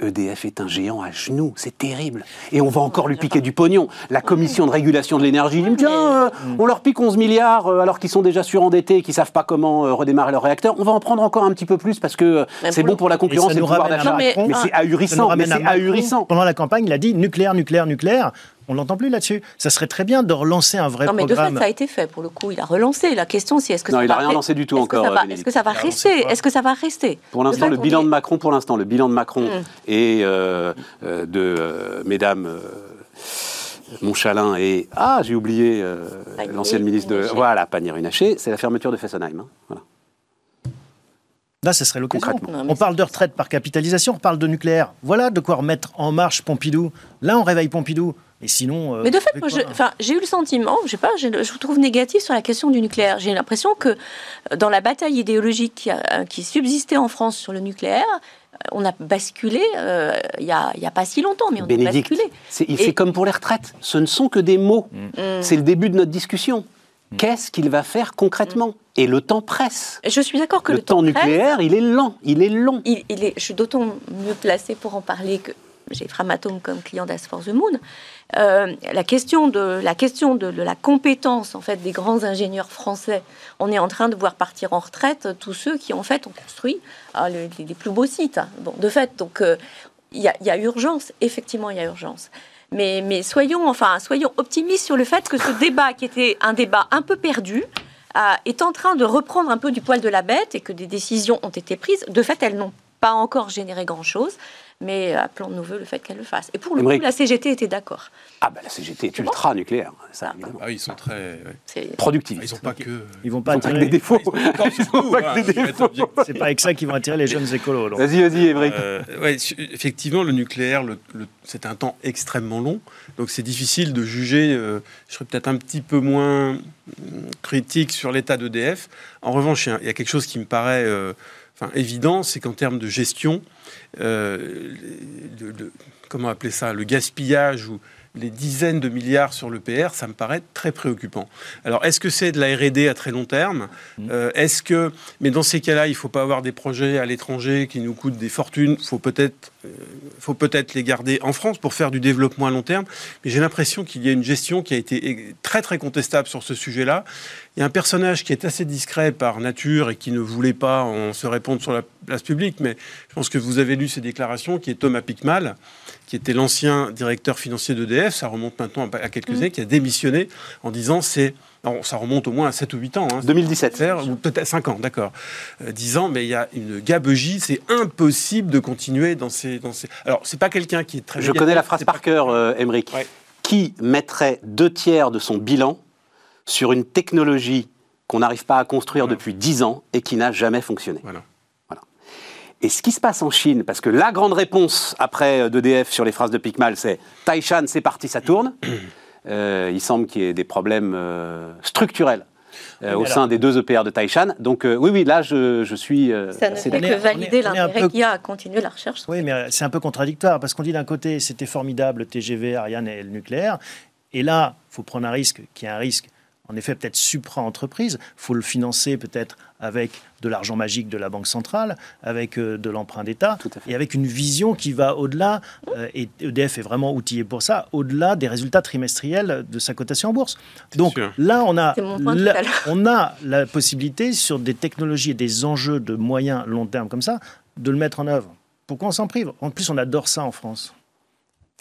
Speaker 1: EDF est un géant à genoux, c'est terrible. Et on va encore lui piquer du pognon. La commission de régulation de l'énergie dit tiens, euh, on leur pique 11 milliards euh, alors qu'ils sont déjà surendettés, qu'ils savent pas comment euh, redémarrer leur réacteur. On va en prendre encore un petit peu plus parce que c'est bon pour la concurrence et, le pouvoir d'achat. Mais, c'est ahurissant. Mais c'est ahurissant.
Speaker 2: Pendant la campagne, il a dit nucléaire, nucléaire, nucléaire. On l'entend plus là-dessus. Ça serait très bien de relancer un vrai programme. Non, mais
Speaker 3: de fait, ça a été fait pour le coup. Il a relancé. La question, c'est est-ce que
Speaker 1: non,
Speaker 3: ça
Speaker 1: il n'a rien lancé du tout encore.
Speaker 3: Est-ce que ça va rester Est-ce que ça va rester
Speaker 1: Pour l'instant, le bilan de Macron, pour l'instant, le bilan de Macron hmm. et euh, euh, de euh, Mesdames. Montchalin et ah j'ai oublié l'ancienne ministre de voilà Pannier-Runacher, c'est la fermeture de Fessenheim. Hein. Voilà.
Speaker 2: Là, ce serait l'occasion. On parle de retraite par capitalisation, on parle de nucléaire. Voilà de quoi remettre en marche Pompidou. Là, on réveille Pompidou. Et sinon.
Speaker 3: Euh, Mais de fait, j'ai eu le sentiment, je sais pas, je, vous trouve négatif sur la question du nucléaire. J'ai l'impression que euh, dans la bataille idéologique qui, euh, qui, subsistait en France sur le nucléaire, on a basculé il n'y a, a, pas si longtemps, mais on a basculé.
Speaker 1: C'est comme pour les retraites. Ce ne sont que des mots. Mm. C'est le début de notre discussion. Mm. Qu'est-ce qu'il va faire concrètement mm. Et le temps presse.
Speaker 3: Je suis d'accord que le,
Speaker 1: le temps, nucléaire, il est lent, il est long.
Speaker 3: Il, est, je suis d'autant mieux placée pour en parler que j'ai Framatome comme client d'As for the Moon. Euh, la question, de, la, question de, la compétence en fait des grands ingénieurs français, on est en train de voir partir en retraite tous ceux qui en fait ont construit ah, les, plus beaux sites. Hein. Bon, de fait, donc euh, il y, a urgence, effectivement il y a urgence. Mais, mais, soyons, enfin, soyons optimistes sur le fait que ce débat, qui était un débat un peu perdu, euh, est en train de reprendre un peu du poil de la bête et que des décisions ont été prises. De fait, elles n'ont pas encore généré grand-chose mais appelons de nos voeux le fait qu'elle le fasse. Et pour le coup, la CGT était d'accord.
Speaker 1: Ah ben la CGT est ultra nucléaire, ça
Speaker 4: ah, ah ils sont très
Speaker 1: productifs.
Speaker 4: Ils n'ont pas que
Speaker 2: ils vont pas attirer
Speaker 1: des défauts.
Speaker 2: C'est pas avec ça qu'ils vont attirer les jeunes écolos.
Speaker 1: Vas-y, vas-y, Émeric.
Speaker 4: Euh, ouais, effectivement, le nucléaire, le, c'est un temps extrêmement long, donc c'est difficile de juger. Euh, je serais peut-être un petit peu moins critique sur l'état d'EDF. En revanche, il y, a quelque chose qui me paraît euh, enfin, évident, c'est qu'en termes de gestion, euh, comment appeler ça, le gaspillage ou les dizaines de milliards sur le PR, ça me paraît très préoccupant. Alors, est-ce que c'est de la R&D à très long terme? Mmh. euh, Est-ce que, mais dans ces cas-là, il ne faut pas avoir des projets à l'étranger qui nous coûtent des fortunes? Faut peut-être, faut peut-être les garder en France pour faire du développement à long terme. Mais j'ai l'impression qu'il y a une gestion qui a été très très contestable sur ce sujet-là. Il y a un personnage qui est assez discret par nature et qui ne voulait pas en se répondre sur la place publique, mais je pense que vous avez lu ses déclarations, qui est Thomas Pickmal, qui était l'ancien directeur financier d'EDF, ça remonte maintenant à quelques mmh. années, qui a démissionné en disant c'est ça remonte au moins à 7 ou 8 ans. Hein,
Speaker 1: 2017.
Speaker 4: ou peut-être 5 ans, d'accord. Euh, 10 ans, mais il y a une gabegie, c'est impossible de continuer dans ces... Dans ces... Alors, c'est pas quelqu'un qui est très...
Speaker 1: Je connais la phrase par cœur, euh, Qui mettrait deux tiers de son bilan sur une technologie qu'on n'arrive pas à construire depuis 10 ans et qui n'a jamais fonctionné? Voilà. Et ce qui se passe en Chine, parce que la grande réponse après d'EDF sur les phrases de Picmal, c'est Taishan, c'est parti, ça tourne. Euh, il semble qu'il y ait des problèmes euh, structurels euh, au sein des deux EPR de Taishan. Donc oui, oui, là, je, suis...
Speaker 3: ça ne fait que valider l'intérêt qu'il y a à continuer la recherche.
Speaker 2: Oui, mais c'est un peu contradictoire, parce qu'on dit d'un côté, c'était formidable, le TGV, Ariane et le nucléaire, Et là, il faut prendre un risque qui est un risque en effet peut-être supra-entreprise. Il faut le financer peut-être avec de l'argent magique de la Banque centrale, avec euh, de l'emprunt d'État, et avec une vision qui va au-delà, euh, et EDF est vraiment outillé pour ça, au-delà des résultats trimestriels de sa cotation en bourse. Donc là, on a, on a la possibilité sur des technologies et des enjeux de moyen long terme comme ça, de le mettre en œuvre. Pourquoi on s'en prive? En plus, on adore ça en France.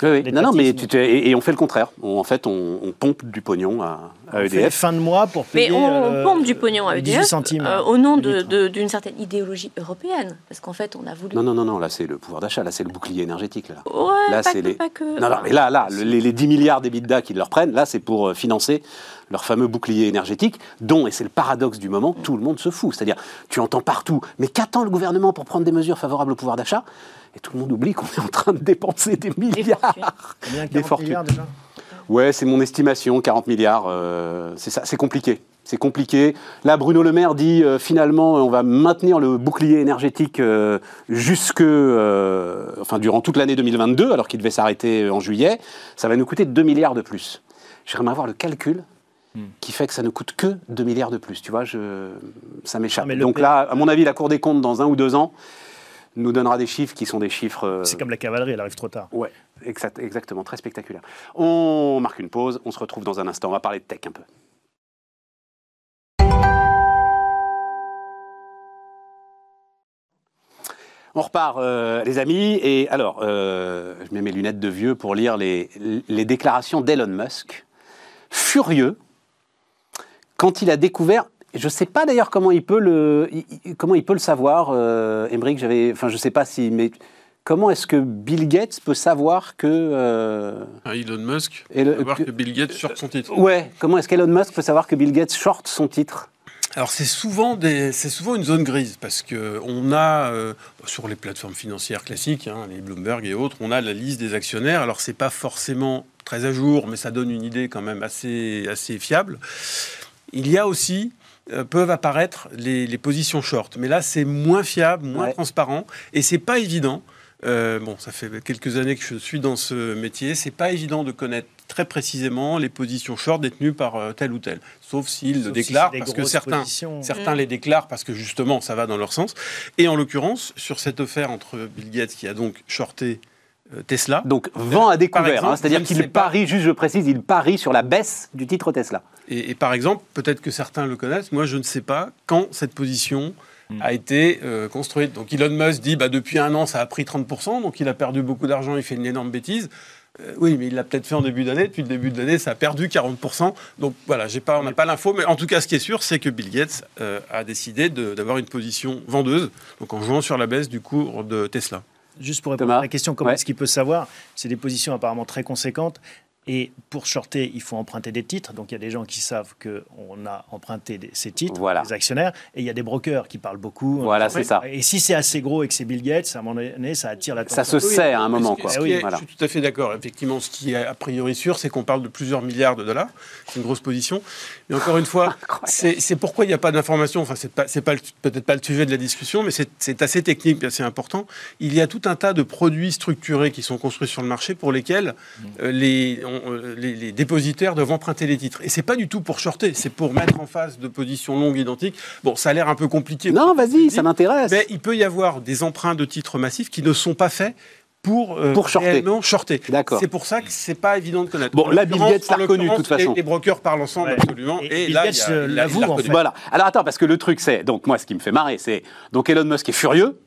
Speaker 1: Oui, Non, non, mais tu et, on fait le contraire. en fait, on, pompe du pognon à, EDF.
Speaker 2: fin de mois pour payer.
Speaker 3: Mais on, pompe du pognon à EDF centimes, euh, au nom d'une certaine idéologie européenne, parce qu'en fait, on a voulu.
Speaker 1: Non, non, non, non. Là, c'est le pouvoir d'achat. Là, c'est le bouclier énergétique. Là,
Speaker 3: ouais,
Speaker 1: là
Speaker 3: c'est les. Pas que...
Speaker 1: Non, non, mais là, là, les, les 10 milliards d'EBITDA qu'ils leur prennent, là, c'est pour euh, financer leur fameux bouclier énergétique, dont, et c'est le paradoxe du moment, tout le monde se fout. C'est-à-dire, tu entends partout, mais qu'attend le gouvernement pour prendre des mesures favorables au pouvoir d'achat? Et tout le monde oublie qu'on est en train de dépenser des milliards.
Speaker 2: Des fortunes. Milliards déjà
Speaker 1: Ouais, c'est mon estimation, 40 milliards. Euh, c'est ça, c'est compliqué. C'est compliqué. Là, Bruno Le Maire dit euh, finalement, on va maintenir le bouclier énergétique euh, jusque, enfin, durant toute l'année 2022, alors qu'il devait s'arrêter en juillet. Ça va nous coûter 2 milliards de plus. J'aimerais avoir le calcul qui fait que ça ne coûte que 2 milliards de plus. Tu vois, je, ça m'échappe. Donc là, à mon avis, la Cour des comptes, dans un ou deux ans, nous donnera des chiffres qui sont des chiffres... Euh,
Speaker 2: C'est comme la cavalerie, elle arrive trop tard.
Speaker 1: Ouais, exact, exactement, très spectaculaire. On marque une pause, on se retrouve dans un instant, on va parler de tech un peu. On repart, euh, les amis. Et alors, euh, je mets mes lunettes de vieux pour lire les, les déclarations d'Elon Musk. Furieux quand il a découvert, je ne sais pas d'ailleurs comment il peut le, comment il peut le savoir, euh, j'avais, enfin je sais pas si, mais comment est-ce que Bill Gates peut savoir que euh,
Speaker 4: ah, Elon Musk peut savoir que, Bill Gates short son titre.
Speaker 1: Ouais, comment est-ce qu'Elon Musk peut savoir que Bill Gates short son titre?
Speaker 4: Alors c'est souvent, c'est souvent une zone grise parce que on a euh, sur les plateformes financières classiques, hein, les Bloomberg et autres, on a la liste des actionnaires. Alors c'est pas forcément très à jour, mais ça donne une idée quand même assez assez fiable. Il y a aussi euh, peuvent apparaître les, positions short. Mais là, c'est moins fiable, moins transparent, et c'est pas évident. Euh, bon, ça fait quelques années que je suis dans ce métier. C'est pas évident de connaître très précisément les positions short détenues par euh, tel ou tel. Sauf s'ils le déclarent, parce que certains, certains les déclarent parce que justement ça va dans leur sens. Et en l'occurrence, sur cette affaire entre Bill Gates qui a donc shorté Tesla.
Speaker 1: Donc vent à découvert, hein, c'est-à-dire qu'il parie, juste je précise, il parie sur la baisse du titre Tesla.
Speaker 4: Et, par exemple, peut-être que certains le connaissent, moi je ne sais pas quand cette position hmm. a été euh, construite. Donc Elon Musk dit bah, depuis un an ça a pris 30%, donc il a perdu beaucoup d'argent, il fait une énorme bêtise. Euh, oui, mais il l'a peut-être fait en début d'année. Depuis le début de l'année, ça a perdu 40%. Donc voilà, pas, on n'a pas l'info. Mais en tout cas, ce qui est sûr, c'est que Bill Gates euh, a décidé d'avoir une position vendeuse, donc en jouant sur la baisse du cours de Tesla.
Speaker 2: Juste pour répondre à la question, comment est-ce qu'il peut savoir C'est des positions apparemment très conséquentes. Et pour shorter, il faut emprunter des titres. Donc il y a des gens qui savent qu'on a emprunté ces titres,
Speaker 1: voilà.
Speaker 2: les actionnaires. Et il y a des brokers qui parlent beaucoup.
Speaker 1: Voilà, c'est ça.
Speaker 2: Et si c'est assez gros et que c'est Bill Gates, à un moment donné, ça attire l'attention.
Speaker 1: Ça se sait à un moment. Quoi.
Speaker 4: Je suis tout à fait d'accord. Effectivement, ce qui est a priori sûr, c'est qu'on parle de plusieurs milliards de dollars. C'est une grosse position. Mais encore une fois, c'est pourquoi il n'y a pas d'information. Enfin, c'est peut-être pas le sujet de la discussion, mais c'est assez technique et assez important. Il y a tout un tas de produits structurés qui sont construits sur le marché pour lesquels mm. euh, les euh, les, dépositaires doivent emprunter les titres. Et c'est pas du tout pour shorter, c'est pour mettre en face de positions longues identiques. Bon, ça a l'air un peu compliqué.
Speaker 1: Non, vas-y, ça m'intéresse.
Speaker 4: Mais il peut y avoir des emprunts de titres massifs qui ne sont pas faits pour, euh,
Speaker 1: pour shorter.
Speaker 4: shorter.
Speaker 1: D'accord.
Speaker 4: C'est pour ça que c'est pas évident de connaître.
Speaker 1: Bon, là, Bill Gates l'a reconnu, de toute façon.
Speaker 4: Les, brokers parlent ensemble, absolument.
Speaker 2: Et, là, Gates l'avoue, en fait.
Speaker 1: Voilà. Alors, attends, parce que le truc, c'est... Donc, moi, ce qui me fait marrer, c'est... Donc, Elon Musk est furieux.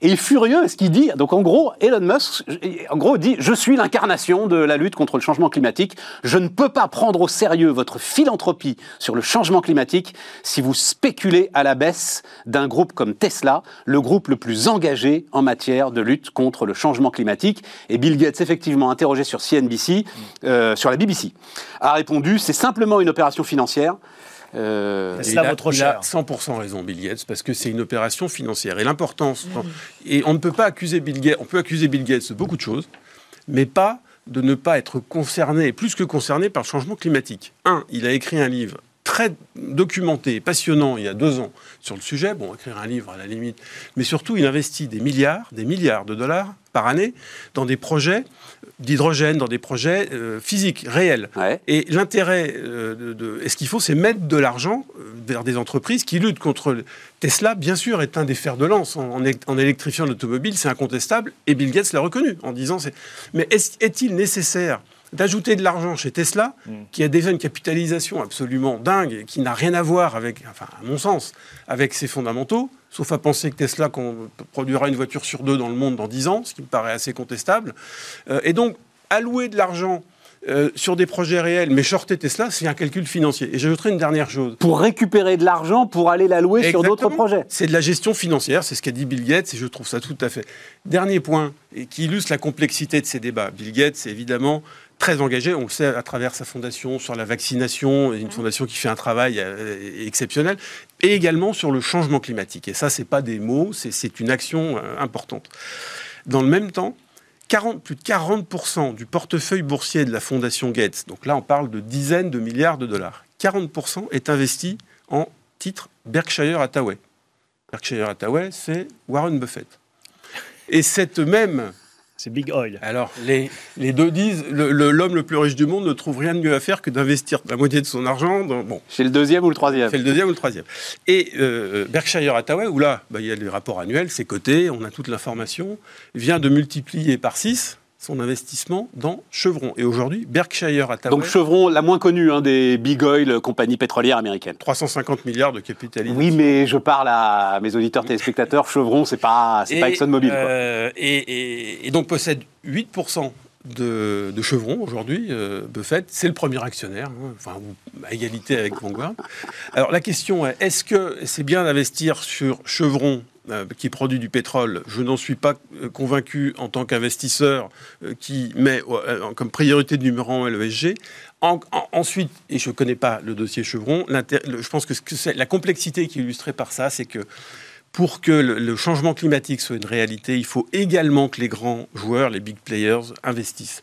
Speaker 1: Et il est furieux ce qu'il dit. Donc en gros, Elon Musk, en gros, dit Je suis l'incarnation de la lutte contre le changement climatique. Je ne peux pas prendre au sérieux votre philanthropie sur le changement climatique si vous spéculez à la baisse d'un groupe comme Tesla, le groupe le plus engagé en matière de lutte contre le changement climatique. Et Bill Gates, effectivement, interrogé sur CNBC, euh, sur la BBC, a répondu C'est simplement une opération financière.
Speaker 4: Euh, il, a, 100% raison, Bill Gates, parce que c'est une opération financière. Et l'importance, et on ne peut pas accuser Bill Gates, on peut accuser Bill Gates de beaucoup de choses, mais pas de ne pas être concerné, plus que concerné par le changement climatique. Un, il a écrit un livre très documenté, passionnant il y a deux ans sur le sujet. Bon, écrire un livre à la limite, mais surtout, il investit des milliards, des milliards de dollars par année dans des projets d'hydrogène, dans des projets euh, physiques, réels. Et l'intérêt, euh, de, ce qu'il faut, c'est mettre de l'argent euh, vers des entreprises qui luttent contre Tesla. Bien sûr, est un des fers de lance en, en électrifiant l'automobile, c'est incontestable. Et Bill Gates l'a reconnu en disant. Mais est-il nécessaire d'ajouter de l'argent chez Tesla, mm. qui a déjà une capitalisation absolument dingue, qui n'a rien à voir avec, enfin, à mon sens, avec ses fondamentaux, sauf à penser que Tesla produira une voiture sur deux dans le monde dans 10 ans, ce qui me paraît assez contestable. Euh, et donc, allouer de l'argent euh, sur des projets réels, mais shorter Tesla, c'est un calcul financier. Et j'ajouterai une dernière chose.
Speaker 1: Pour récupérer de l'argent, pour aller l'allouer sur d'autres projets.
Speaker 4: C'est de la gestion financière, c'est ce qu'a dit Bill Gates, et je trouve ça tout à fait. Dernier point, et qui illustre la complexité de ces débats. Bill Gates, évidemment très engagé, on le sait à travers sa fondation sur la vaccination, une fondation qui fait un travail euh, exceptionnel, et également sur le changement climatique. Et ça, ce n'est pas des mots, c'est une action euh, importante. Dans le même temps, 40, plus de 40% du portefeuille boursier de la fondation Gates, donc là on parle de dizaines de milliards de dollars, 40% est investi en titre Berkshire Hathaway. Berkshire Hathaway, c'est Warren Buffett. Et cette même
Speaker 2: c'est Big Oil.
Speaker 4: Alors, les, les deux disent l'homme le, plus riche du monde ne trouve rien de mieux à faire que d'investir la moitié de son argent dans. Bon.
Speaker 1: C'est le deuxième ou le troisième?
Speaker 4: C'est le deuxième ou le troisième. Et euh, Berkshire Hathaway, où là, bah, il y a les rapports annuels, c'est coté, on a toute l'information, vient de multiplier par 6 son investissement dans Chevron. Et aujourd'hui, Berkshire Hathaway.
Speaker 1: Donc Chevron, la moins connue hein, des big oil compagnies pétrolières américaines.
Speaker 4: 350 milliards de capitalisation.
Speaker 1: Oui, mais je parle à mes auditeurs téléspectateurs. Chevron, c'est pas, c'est pas ExxonMobil.
Speaker 4: Euh, et, donc possède 8% de, de, Chevron aujourd'hui, euh, Buffett, c'est le premier actionnaire, hein, enfin, à égalité avec Vanguard. Alors la question est, est-ce que c'est bien d'investir sur Chevron euh, qui produit du pétrole, je n'en suis pas euh, convaincu en tant qu'investisseur euh, qui met comme priorité numéro un l'ESG. ensuite, et je ne connais pas le dossier Chevron, je pense que, que la complexité qui est illustrée par ça, c'est que pour que le, changement climatique soit une réalité, il faut également que les grands joueurs, les big players, investissent.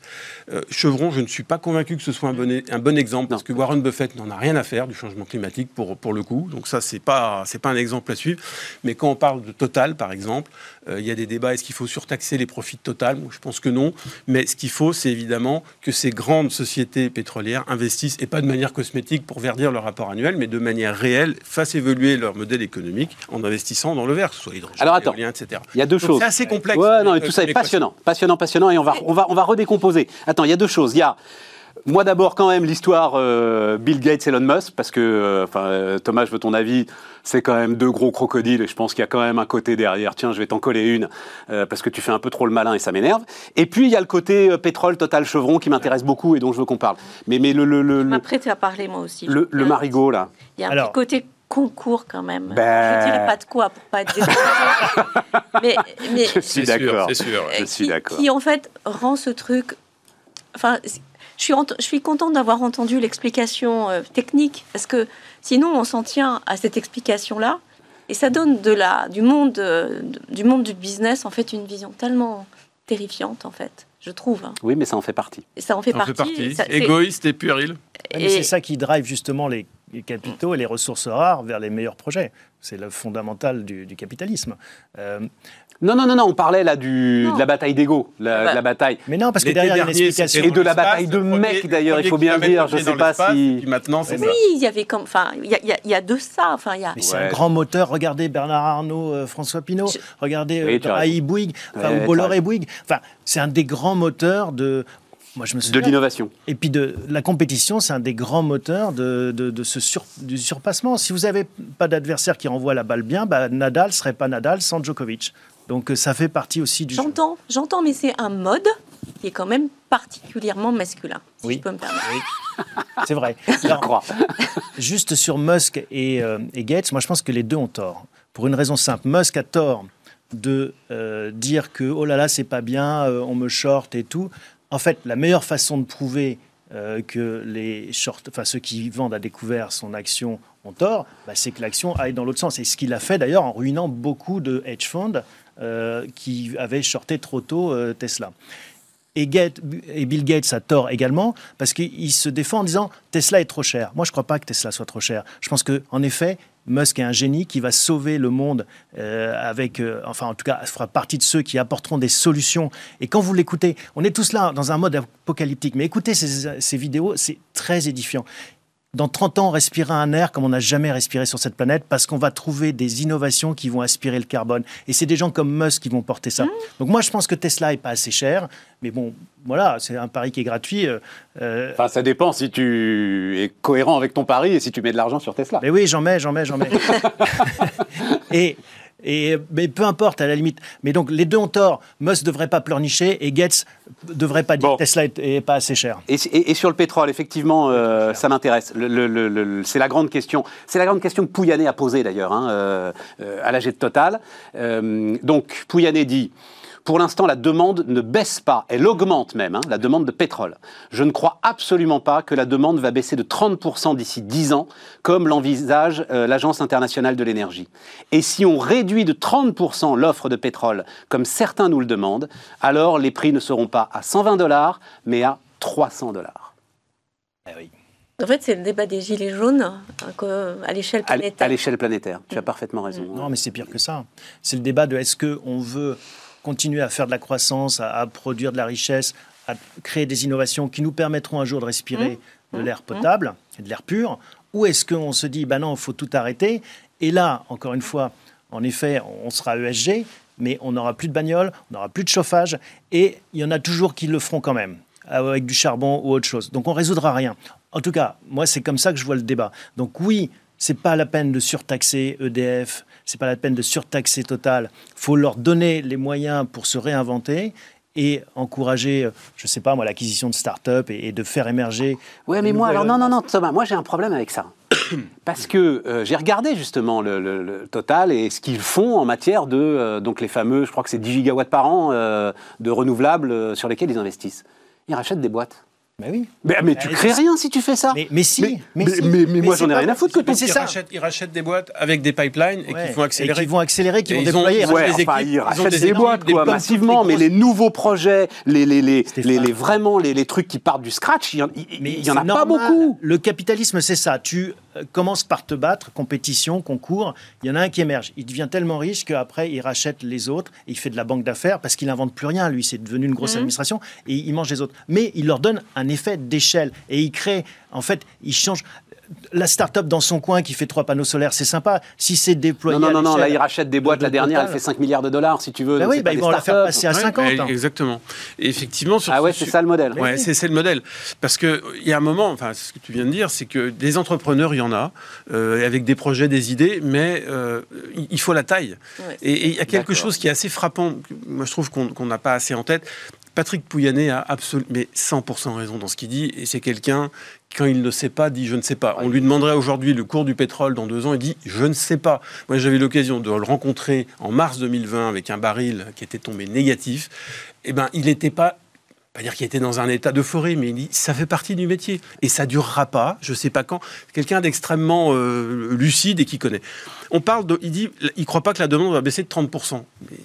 Speaker 4: Euh, Chevron, je ne suis pas convaincu que ce soit un bon, un bon exemple, parce que Warren Buffett n'en a rien à faire du changement climatique pour, pour le coup. Donc ça, ce n'est pas, pas un exemple à suivre. Mais quand on parle de Total, par exemple, euh, il y a des débats, est-ce qu'il faut surtaxer les profits de Total? Je pense que non. Mais ce qu'il faut, c'est évidemment que ces grandes sociétés pétrolières investissent, et pas de manière cosmétique pour verdir leur rapport annuel, mais de manière réelle, fassent évoluer leur modèle économique en investissant dans le que ce soit hydrogène,
Speaker 1: Alors attends,
Speaker 4: etc.
Speaker 1: Il y a deux choses.
Speaker 4: C'est assez complexe.
Speaker 1: Ouais, non, et tout ça est passionnant, passionnant, passionnant, et on va, on va, on va redécomposer. Attends, il y a deux choses. Il y a moi d'abord quand même l'histoire euh, Bill Gates Elon Musk parce que euh, enfin euh, Thomas je veux ton avis c'est quand même deux gros crocodiles et je pense qu'il y a quand même un côté derrière tiens je vais t'en coller une parce que tu fais un peu trop le malin et ça m'énerve et puis il y a le côté pétrole Total Chevron qui m'intéresse beaucoup et dont je veux qu'on parle mais mais le le le,
Speaker 3: m'apprête à parler moi aussi
Speaker 1: le, le marigot là
Speaker 3: il y a un petit côté concours quand même. Ben... Je dirais pas de quoi pour pas être mais,
Speaker 1: mais je suis d'accord.
Speaker 4: C'est sûr.
Speaker 1: Je suis d'accord.
Speaker 3: Qui en fait rend ce truc. Enfin, je suis, je suis contente d'avoir entendu l'explication euh, technique, parce que sinon on s'en tient à cette explication-là, et ça donne de la, du, monde, euh, du monde du business en fait une vision tellement terrifiante en fait, je trouve. Hein.
Speaker 1: Oui, mais ça en fait partie.
Speaker 3: ça en fait partie.
Speaker 4: Égoïste et puéril.
Speaker 2: Et... C'est ça qui drive justement les capitaux et les ressources rares vers les meilleurs projets. C'est le fondamental du, capitalisme.
Speaker 1: Euh, non, non, non, non, on parlait là du, de la bataille d'ego, la, ah bah. la, bataille.
Speaker 2: Mais non, parce que derrière, il y a une explication.
Speaker 1: Et de la bataille de mecs, d'ailleurs, il faut bien dire, je ne sais pas si...
Speaker 4: Maintenant, c'est
Speaker 3: Oui, il y avait comme... Enfin, il y, a, y a de ça, enfin, il y a...
Speaker 2: Mais c'est un grand moteur, regardez Bernard Arnault, euh, François Pinault, regardez euh, Bouygues, enfin, ou Bolloré Bouygues, enfin, c'est un des grands moteurs de
Speaker 1: moi, je me de l'innovation.
Speaker 2: Et puis de la compétition, c'est un des grands moteurs de, de, ce sur, du surpassement. Si vous n'avez pas d'adversaire qui renvoie la balle bien, bah, Nadal serait pas Nadal sans Djokovic. Donc euh, ça fait partie aussi du.
Speaker 3: J'entends, j'entends, mais c'est un mode qui est quand même particulièrement masculin, si
Speaker 2: oui.
Speaker 3: je peux me permettre. Oui.
Speaker 2: C'est vrai.
Speaker 1: je crois.
Speaker 2: juste sur Musk et, euh, et, Gates, moi je pense que les deux ont tort. Pour une raison simple. Musk a tort de euh, dire que oh là là, c'est pas bien, on me short et tout. En fait, la meilleure façon de prouver que les short, enfin ceux qui vendent à découvert son action ont tort, bah, c'est que l'action aille dans l'autre sens. Et ce qu'il a fait d'ailleurs en ruinant beaucoup de hedge funds euh, qui avait shorté trop tôt euh, Tesla. Et, et, Bill Gates a tort également, parce qu'il se défend en disant Tesla est trop cher. Moi, je ne crois pas que Tesla soit trop cher. Je pense qu'en effet, Musk est un génie qui va sauver le monde euh, avec, euh, enfin en tout cas, fera partie de ceux qui apporteront des solutions. Et quand vous l'écoutez, on est tous là dans un mode apocalyptique, mais écoutez ces, ces vidéos, c'est très édifiant dans 30 ans, on respirera un air comme on n'a jamais respiré sur cette planète parce qu'on va trouver des innovations qui vont aspirer le carbone. Et c'est des gens comme Musk qui vont porter ça. Mmh. Donc moi, je pense que Tesla est pas assez cher. Mais bon, voilà, c'est un pari qui est gratuit. Euh,
Speaker 1: euh, enfin, ça dépend si tu es cohérent avec ton pari et si tu mets de l'argent sur Tesla.
Speaker 2: Mais oui, j'en mets, j'en mets, j'en mets. et et, mais peu importe, à la limite. Mais donc, les deux ont tort. Musk ne devrait pas pleurnicher et Gates ne devrait pas dire que Tesla est, pas assez cher.
Speaker 1: Et, sur le pétrole, effectivement, euh, ça m'intéresse. c'est la grande question. C'est la grande question que Pouyanné a posée, d'ailleurs, hein, euh, euh, à l'AG de Total. donc, Pouyanné dit pour l'instant, la demande ne baisse pas, elle augmente même, hein, la demande de pétrole. Je ne crois absolument pas que la demande va baisser de 30% d'ici 10 ans, comme l'envisage euh, l'Agence internationale de l'énergie. Et si on réduit de 30% l'offre de pétrole, comme certains nous le demandent, alors les prix ne seront pas à 120 dollars, mais à 300 dollars.
Speaker 3: Eh en fait, c'est le débat des gilets jaunes euh, à l'échelle planétaire.
Speaker 1: À l'échelle planétaire, tu as parfaitement raison.
Speaker 2: Non, mais c'est pire que ça. C'est le débat de est-ce qu'on veut continuer à faire de la croissance, à, produire de la richesse, à créer des innovations qui nous permettront un jour de respirer mmh. de l'air mmh. potable et de l'air pur Ou est-ce qu'on se dit, ben non, il faut tout arrêter Et là, encore une fois, en effet, on sera ESG, mais on n'aura plus de bagnole, on n'aura plus de chauffage, et il y en a toujours qui le feront quand même, avec du charbon ou autre chose. Donc on résoudra rien. En tout cas, moi, c'est comme ça que je vois le débat. Donc oui, c'est pas la peine de surtaxer EDF, c'est pas la peine de surtaxer Total. faut leur donner les moyens pour se réinventer et encourager, euh, je sais pas moi, l'acquisition de start-up et, de faire émerger.
Speaker 1: Ouais, mais moi, alors non, non, non, Thomas, moi j'ai un problème avec ça. Parce que euh, j'ai regardé justement le, Total et ce qu'ils font en matière de, euh, donc les fameux, je crois que c'est 10 gigawatts par an de renouvelables sur lesquels ils investissent. Ils rachètent des boîtes.
Speaker 2: Mais oui.
Speaker 1: Mais, mais tu crées rien si tu fais ça.
Speaker 2: Mais, si.
Speaker 1: Mais, mais, moi, j'en ai rien à foutre que tu
Speaker 4: fais ça. Ils rachètent des boîtes avec des pipelines et qui vont accélérer.
Speaker 2: Et qui vont accélérer, qui vont déployer.
Speaker 1: Ils, ouais, enfin, ils rachètent des, boîtes, quoi, massivement. Mais les nouveaux projets, les, les, les, les, vraiment les, trucs qui partent du scratch, il y en, a pas beaucoup.
Speaker 2: Le capitalisme, c'est ça. Tu euh, commences par te battre, compétition, concours. Il y en a un qui émerge. Il devient tellement riche qu'après, il rachète les autres. Et il fait de la banque d'affaires parce qu'il n'invente plus rien. Lui, c'est devenu une grosse mmh. administration. Et il mange les autres. Mais il leur donne un effet d'échelle et il crée, en fait, il change la start-up dans son coin qui fait trois panneaux solaires, c'est sympa. Si c'est déployé.
Speaker 1: Non, non, non, là, ils rachètent des boîtes. la dernière, elle fait 5 milliards de dollars, si tu veux.
Speaker 2: Ben oui, bah, ils vont la faire passer à 50.
Speaker 4: exactement. Et effectivement,
Speaker 1: ah ouais, c'est ça le modèle.
Speaker 4: Ouais, c'est le modèle. Parce qu'il y a un moment, enfin, ce que tu viens de dire, c'est que des entrepreneurs, il y en a, euh, avec des projets, des idées, mais euh, il faut la taille. Et il y a quelque chose qui est assez frappant, moi je trouve qu'on n'a pas assez en tête, Patrick Pouyanné a absolument, mais 100% raison dans ce qu'il dit, et c'est quelqu'un, quand il ne sait pas, dit je ne sais pas. On lui demanderait aujourd'hui le cours du pétrole dans deux ans, il dit je ne sais pas. Moi j'avais l'occasion de le rencontrer en mars 2020 avec un baril qui était tombé négatif. Eh ben, il n'était pas pas dire qu'il était dans un état d'euphorie, mais il dit ça fait partie du métier et ça durera pas. Je sais pas quand. Quelqu'un d'extrêmement euh, lucide et qui connaît. On parle de, il dit, il croit pas que la demande va baisser de 30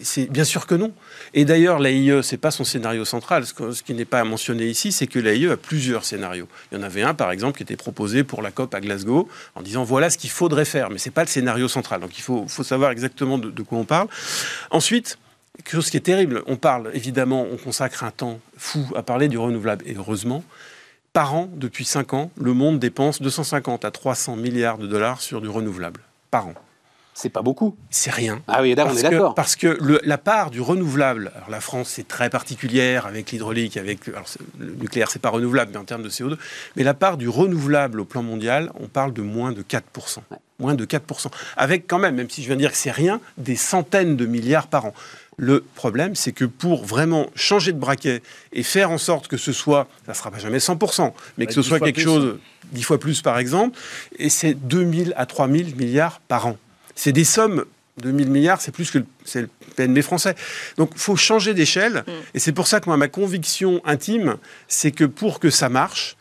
Speaker 4: C'est bien sûr que non. Et d'ailleurs, l'AIE, c'est pas son scénario central. Ce, qui n'est pas mentionné ici, c'est que l'AIE a plusieurs scénarios. Il y en avait un, par exemple, qui était proposé pour la COP à Glasgow, en disant voilà ce qu'il faudrait faire, mais c'est pas le scénario central. Donc il faut, faut savoir exactement de, de quoi on parle. Ensuite quelque chose qui est terrible. On parle, évidemment, on consacre un temps fou à parler du renouvelable. Et heureusement, par an, depuis 5 ans, le monde dépense 250 à 300 milliards de dollars sur du renouvelable. Par an.
Speaker 1: C'est pas beaucoup.
Speaker 4: C'est rien.
Speaker 1: Ah oui, on est d'accord.
Speaker 4: Parce que la part du renouvelable, alors la France c'est très particulière avec l'hydraulique, avec alors, le nucléaire c'est pas renouvelable, mais en termes de CO2, mais la part du renouvelable au plan mondial, on parle de moins de 4%. Moins de 4%. Avec quand même, même si je viens de dire que c'est rien, des centaines de milliards par an. Le problème, c'est que pour vraiment changer de braquet et faire en sorte que ce soit, ça ne sera pas jamais 100%, mais que ce soit quelque chose, 10 fois plus par exemple, et c'est 2000 à 3000 milliards par an. C'est des sommes 2000 milliards, c'est plus que c'est le PNB français. Donc, il faut changer d'échelle. Mm. Et c'est pour ça que moi, ma conviction intime, c'est que pour que ça marche,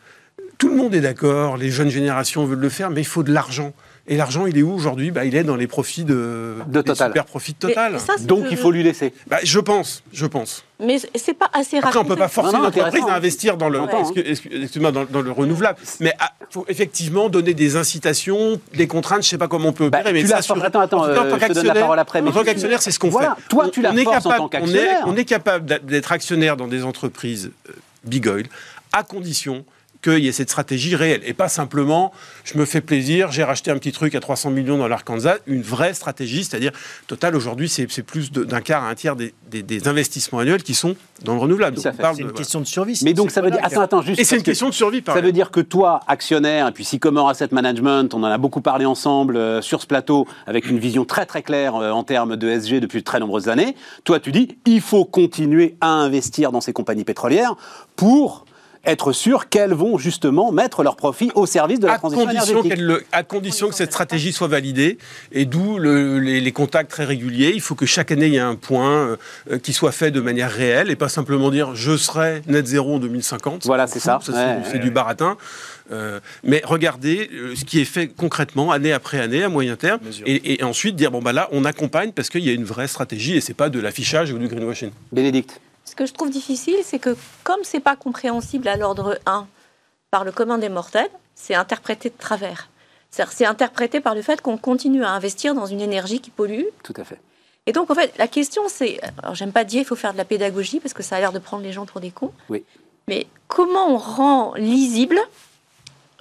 Speaker 4: tout le monde est d'accord, les jeunes générations veulent le faire, mais il faut de l'argent. Et l'argent, il est où aujourd'hui? Bah, Il est dans les profits de,
Speaker 1: de Total.
Speaker 4: super profits Total.
Speaker 3: Mais ça,
Speaker 1: Donc il faut lui laisser.
Speaker 4: Bah, je pense, je pense.
Speaker 3: Mais c'est pas assez
Speaker 4: Après,
Speaker 3: rapide.
Speaker 4: on peut pas forcer
Speaker 1: Non, non,
Speaker 4: l'entreprise à investir dans le,
Speaker 1: Ouais.
Speaker 4: excuse- excuse- excuse-moi, dans, dans le renouvelable. Mais il faut effectivement donner des incitations, des contraintes. Je sais pas comment on peut
Speaker 1: Bah,
Speaker 4: opérer, mais
Speaker 1: tu
Speaker 4: ça, sur-
Speaker 1: attends, attends,
Speaker 4: en
Speaker 1: euh,
Speaker 4: tant
Speaker 1: je te donne la
Speaker 4: qu'actionnaire-
Speaker 1: parole après, mais
Speaker 4: En tant
Speaker 1: tu-
Speaker 4: qu'actionnaire, c'est ce qu'on
Speaker 1: Voilà,
Speaker 4: fait.
Speaker 1: toi,
Speaker 4: On-
Speaker 1: tu la
Speaker 4: on est
Speaker 1: forces en
Speaker 4: capable-
Speaker 1: tant
Speaker 4: on est-
Speaker 1: qu'actionnaire.
Speaker 4: On est capable d'être actionnaire dans des entreprises euh, big oil à condition qu'il y ait cette stratégie réelle et pas simplement je me fais plaisir, j'ai racheté un petit truc à 300 millions dans l'Arkansas, une vraie stratégie, c'est-à-dire Total aujourd'hui c'est c'est plus d'un quart à un tiers des, des- des investissements annuels qui sont dans le renouvelable.
Speaker 2: C'est une question de survie.
Speaker 1: Mais donc
Speaker 2: c'est
Speaker 1: ça veut dire. Attends, attends, juste.
Speaker 4: Et c'est une
Speaker 1: que-
Speaker 4: question de survie, par
Speaker 1: Ça veut dire que toi, actionnaire, et puis Sycomore Asset Management, on en a beaucoup parlé ensemble euh, sur ce plateau, avec une vision très très claire euh, en termes de SG depuis de très nombreuses années. Toi, tu dis, il faut continuer à investir dans ces compagnies pétrolières pour être sûr qu'elles vont justement mettre leurs profits au service de la
Speaker 4: à
Speaker 1: transition
Speaker 4: condition,
Speaker 1: énergétique.
Speaker 4: le- à condition que cette stratégie soit validée, et d'où le- les, les contacts très réguliers. Il faut que chaque année, il y ait un point euh, euh, qui soit fait de manière réelle, et pas simplement dire je serai net zéro en 2050.
Speaker 1: Voilà, c'est ça.
Speaker 4: c'est
Speaker 1: Ouais,
Speaker 4: c'est
Speaker 1: ouais,
Speaker 4: du baratin. Euh, mais regardez ce qui est fait concrètement, année après année, à moyen terme, et ensuite dire bon bah là, on accompagne parce qu'il y a une vraie stratégie, et c'est pas de l'affichage ou du greenwashing.
Speaker 1: Bénédicte.
Speaker 3: Ce que je trouve difficile, c'est que comme c'est pas compréhensible à l'ordre 1 par le commun des mortels, c'est interprété de travers. C'est interprété par le fait qu'on continue à investir dans une énergie qui pollue.
Speaker 1: Tout à fait.
Speaker 3: Et donc, en fait, la question, c'est. Alors, j'aime pas dire il faut faire de la pédagogie parce que ça a l'air de prendre les gens pour des cons.
Speaker 1: Oui.
Speaker 3: Mais comment on rend lisible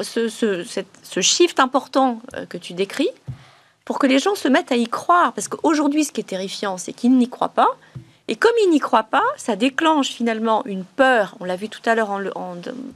Speaker 3: ce, ce, cette- ce shift important euh, que tu décris pour que les gens se mettent à y croire? Parce qu'aujourd'hui, ce qui est terrifiant, c'est qu'ils n'y croient pas. Et comme ils n'y croient pas, ça déclenche finalement une peur, on l'a vu tout à l'heure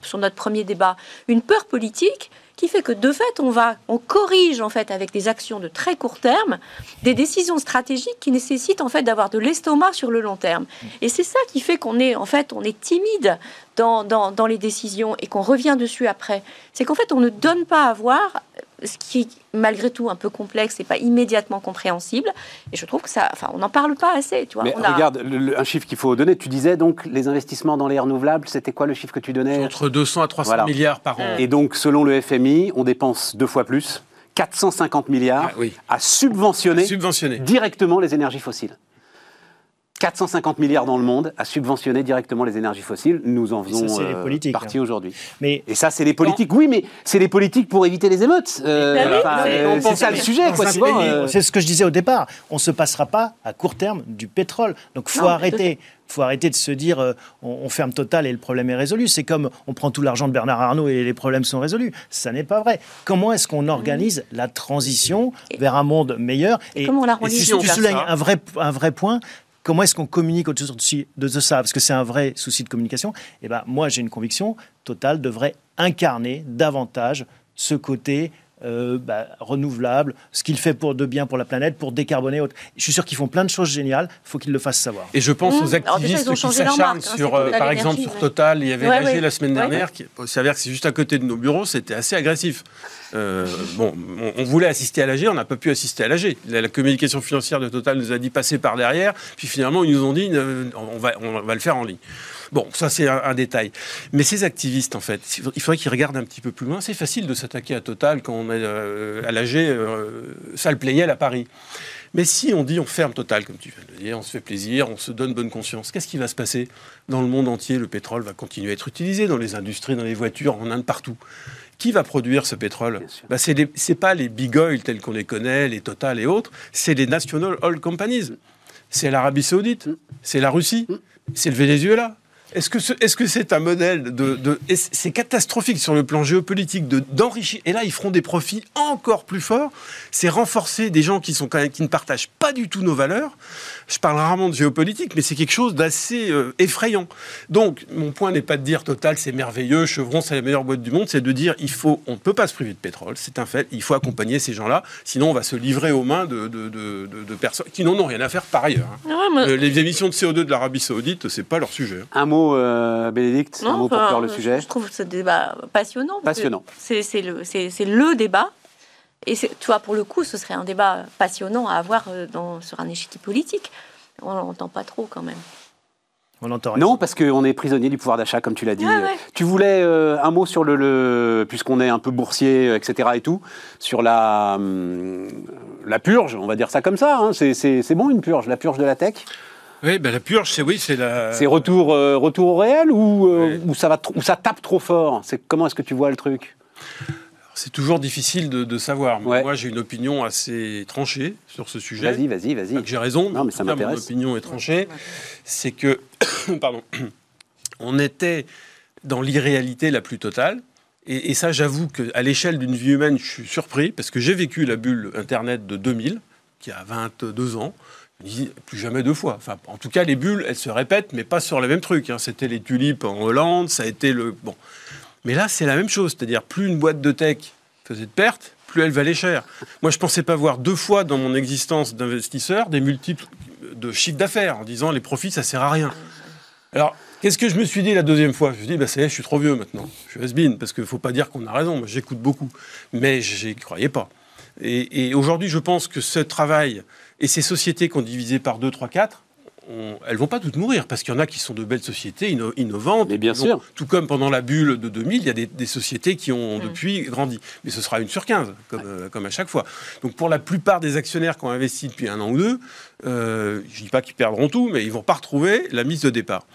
Speaker 3: sur notre premier débat, une peur politique qui fait que de fait, on va, on corrige en fait avec des actions de très court terme des décisions stratégiques qui nécessitent en fait d'avoir de l'estomac sur le long terme. Et c'est ça qui fait qu'on est en fait, on est timide dans, dans les décisions et qu'on revient dessus après. C'est qu'en fait, on ne donne pas à voir ce qui est malgré tout un peu complexe et pas immédiatement compréhensible. Et je trouve que ça, enfin, on n'en parle pas assez. Tu vois,
Speaker 1: Mais
Speaker 3: on a-
Speaker 1: regarde, le- le- un chiffre qu'il faut donner. Tu disais donc les investissements dans les renouvelables, c'était quoi le chiffre que tu donnais?
Speaker 4: Entre 200 à 300
Speaker 1: Voilà.
Speaker 4: milliards par an.
Speaker 1: Et donc, selon le FMI, on dépense deux fois plus, 450 milliards,
Speaker 4: Ah oui.
Speaker 1: à subventionner directement les énergies fossiles. 450 milliards dans le monde à subventionner directement les énergies fossiles. Nous en
Speaker 2: Et ça,
Speaker 1: faisons
Speaker 2: les
Speaker 1: euh, partie
Speaker 2: hein.
Speaker 1: aujourd'hui.
Speaker 2: Mais
Speaker 1: Et ça, c'est les politiques. Oui, mais c'est les politiques pour éviter les émeutes. Euh,
Speaker 3: mais
Speaker 1: euh,
Speaker 3: on
Speaker 1: c'est
Speaker 3: pense
Speaker 1: ça le sujet, euh,
Speaker 2: C'est ce que je disais au départ. On ne se passera pas à court terme du pétrole. Donc faut
Speaker 3: Non,
Speaker 2: arrêter. faut arrêter de se dire euh, on, on ferme Total et le problème est résolu. C'est comme on prend tout l'argent de Bernard Arnault et les problèmes sont résolus. Ça n'est pas vrai. Comment est-ce qu'on organise la transition vers un monde meilleur?
Speaker 3: Et comment on la
Speaker 2: et
Speaker 3: relie
Speaker 2: tu, tu
Speaker 4: ça?
Speaker 2: un vrai, un vrai point. Comment est-ce qu'on communique autour de ça? Parce que c'est un vrai souci de communication. Et ben, moi, j'ai une conviction Total devrait incarner davantage ce côté euh, bah, renouvelable, ce qu'il fait pour de bien pour la planète, pour décarboner. autre. Je suis sûr qu'ils font plein de choses géniales. Il faut qu'ils le fassent savoir.
Speaker 4: Et je pense
Speaker 3: Mmh.
Speaker 4: aux
Speaker 3: déjà,
Speaker 4: activistes
Speaker 3: ont
Speaker 4: qui s'acharnent
Speaker 3: hein,
Speaker 4: sur, euh,
Speaker 3: Total
Speaker 4: par exemple, sur
Speaker 3: ouais.
Speaker 4: Total. Il y avait
Speaker 3: Ouais, ouais.
Speaker 4: la semaine
Speaker 3: Ouais.
Speaker 4: dernière, qui il s'avère que c'est juste à côté de nos bureaux, c'était assez agressif. Euh, bon, on, on voulait assister à l'AG, on n'a pas pu assister à l'AG. La, la communication financière de Total nous a dit passer par derrière, puis finalement ils nous ont dit euh, on, va, on va le faire en ligne. Bon, ça c'est un, un détail. Mais ces activistes, en fait, il faudrait qu'ils regardent un petit peu plus loin. C'est facile de s'attaquer à Total quand on est euh, à l'AG, euh, salle Playel à Paris. Mais si on dit on ferme Total, comme tu viens de le dire, on se fait plaisir, on se donne bonne conscience, qu'est-ce qui va se passer Dans le monde entier, le pétrole va continuer à être utilisé, dans les industries, dans les voitures, en Inde, partout. Qui va produire ce pétrole? Bah, les- c'est pas les big oil tels qu'on les connaît, les Total et autres, c'est les national oil companies. C'est l'Arabie Saoudite, c'est la Russie, c'est le Venezuela. Est-ce que c'est un modèle de, c'est- catastrophique sur le plan géopolitique de d'enrichir et là ils feront des profits encore plus forts. C'est renforcer des gens qui ne partagent pas du tout nos valeurs. Je parle rarement de géopolitique, mais c'est quelque chose d'assez euh, effrayant. Donc mon point n'est pas de dire Total c'est merveilleux, Chevron c'est la meilleure boîte du monde, c'est de dire il faut on ne peut pas se priver de pétrole, c'est un fait. Il faut accompagner ces gens-là, sinon on va se livrer aux mains de, de, de- de- de personnes qui n'en ont rien à faire par ailleurs. hein.
Speaker 3: Ouais, moi-
Speaker 4: Euh, Les émissions de CO2 de l'Arabie Saoudite, c'est pas leur sujet. hein.
Speaker 1: Un mot, euh, Bénédicte, un mot pour clore le
Speaker 3: je-
Speaker 1: sujet.
Speaker 3: Je trouve ce débat passionnant.
Speaker 1: Passionnant.
Speaker 3: Le, c'est le débat. Et tu vois, pour le coup, ce serait un débat passionnant à avoir euh, dans, sur un échiquier politique. On l'entend pas trop quand même.
Speaker 2: On entend rien.
Speaker 1: Non, parce qu'on est prisonnier du pouvoir d'achat, comme tu l'as dit.
Speaker 3: Ah ouais.
Speaker 1: Tu voulais euh, un mot sur le, le- puisqu'on est un peu boursier, euh, etc. et tout, sur la, hum, la purge, on va dire ça comme ça. hein. C'est- bon une purge, la purge de la tech?
Speaker 4: Oui, ben la purge, c'est oui, c'est la.
Speaker 1: C'est retour, euh, retour au réel ou, euh, ça va trop- ou ça tape trop fort? C'est Comment est-ce que tu vois le truc?
Speaker 4: C'est toujours difficile de, de savoir.
Speaker 1: Ouais.
Speaker 4: Moi, j'ai une opinion assez tranchée sur ce sujet.
Speaker 1: Vas-y, vas-y, vas-y.
Speaker 4: J'ai raison.
Speaker 1: Non, mais ça
Speaker 4: cas, Mon
Speaker 1: m'intéresse.
Speaker 4: opinion est tranchée. C'est que, pardon, on était dans l'irréalité la plus totale. Et, et ça, j'avoue qu'à l'échelle d'une vie humaine, je suis surpris parce que j'ai vécu la bulle Internet de 2000, qui a 22 ans. Je me dis, plus jamais deux fois. Enfin, en tout cas, les bulles, elles se répètent, mais pas sur les mêmes trucs. hein. C'était les tulipes en Hollande, ça a été le. Bon. Mais là, c'est la même chose. C'est-à-dire, plus une boîte de tech faisait de pertes, plus elle valait cher. Moi, je pensais pas voir deux fois dans mon existence d'investisseur des multiples de chiffre d'affaires en disant les profits, ça sert à rien. Alors, qu'est-ce que je me suis dit la deuxième fois? Je me suis dit, bah, ça je suis trop vieux maintenant. Je suis has parce qu'il ne faut pas dire qu'on a raison. Moi, j'écoute beaucoup. Mais je n'y croyais pas. Et, et aujourd'hui, je pense que ce travail et ces sociétés qu'on divisé par 2, 3, 4, on- elles vont pas toutes mourir parce qu'il y en a qui sont de belles sociétés inno- innovantes.
Speaker 1: Mais bien sûr.
Speaker 4: Tout comme pendant la bulle de 2000, il y a des, des sociétés qui ont depuis grandi. Mais ce sera une sur 15, comme, euh, comme à chaque fois. Donc pour la plupart des actionnaires qui ont investi depuis un an ou deux, euh, je ne dis pas qu'ils perdront tout, mais ils vont pas retrouver la mise de départ.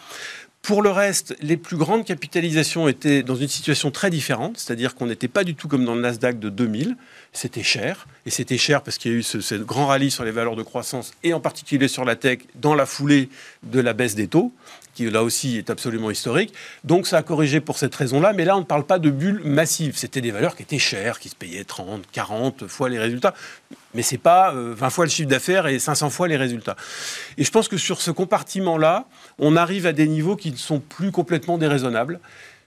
Speaker 4: Pour le reste, les plus grandes capitalisations étaient dans une situation très différente, c'est-à-dire qu'on n'était pas du tout comme dans le Nasdaq de 2000, c'était cher, et c'était cher parce qu'il y a eu ce, grand rallye sur les valeurs de croissance, et en particulier sur la tech, dans la foulée de la baisse des taux, qui là aussi est absolument historique. Donc ça a corrigé pour cette raison-là, mais là on ne parle pas de bulles massives, c'était des valeurs qui étaient chères, qui se payaient 30, 40 fois les résultats, mais c'est pas euh, 20 fois le chiffre d'affaires et 500 fois les résultats. Et je pense que sur ce compartiment-là, on arrive à des niveaux qui ne sont plus complètement déraisonnables.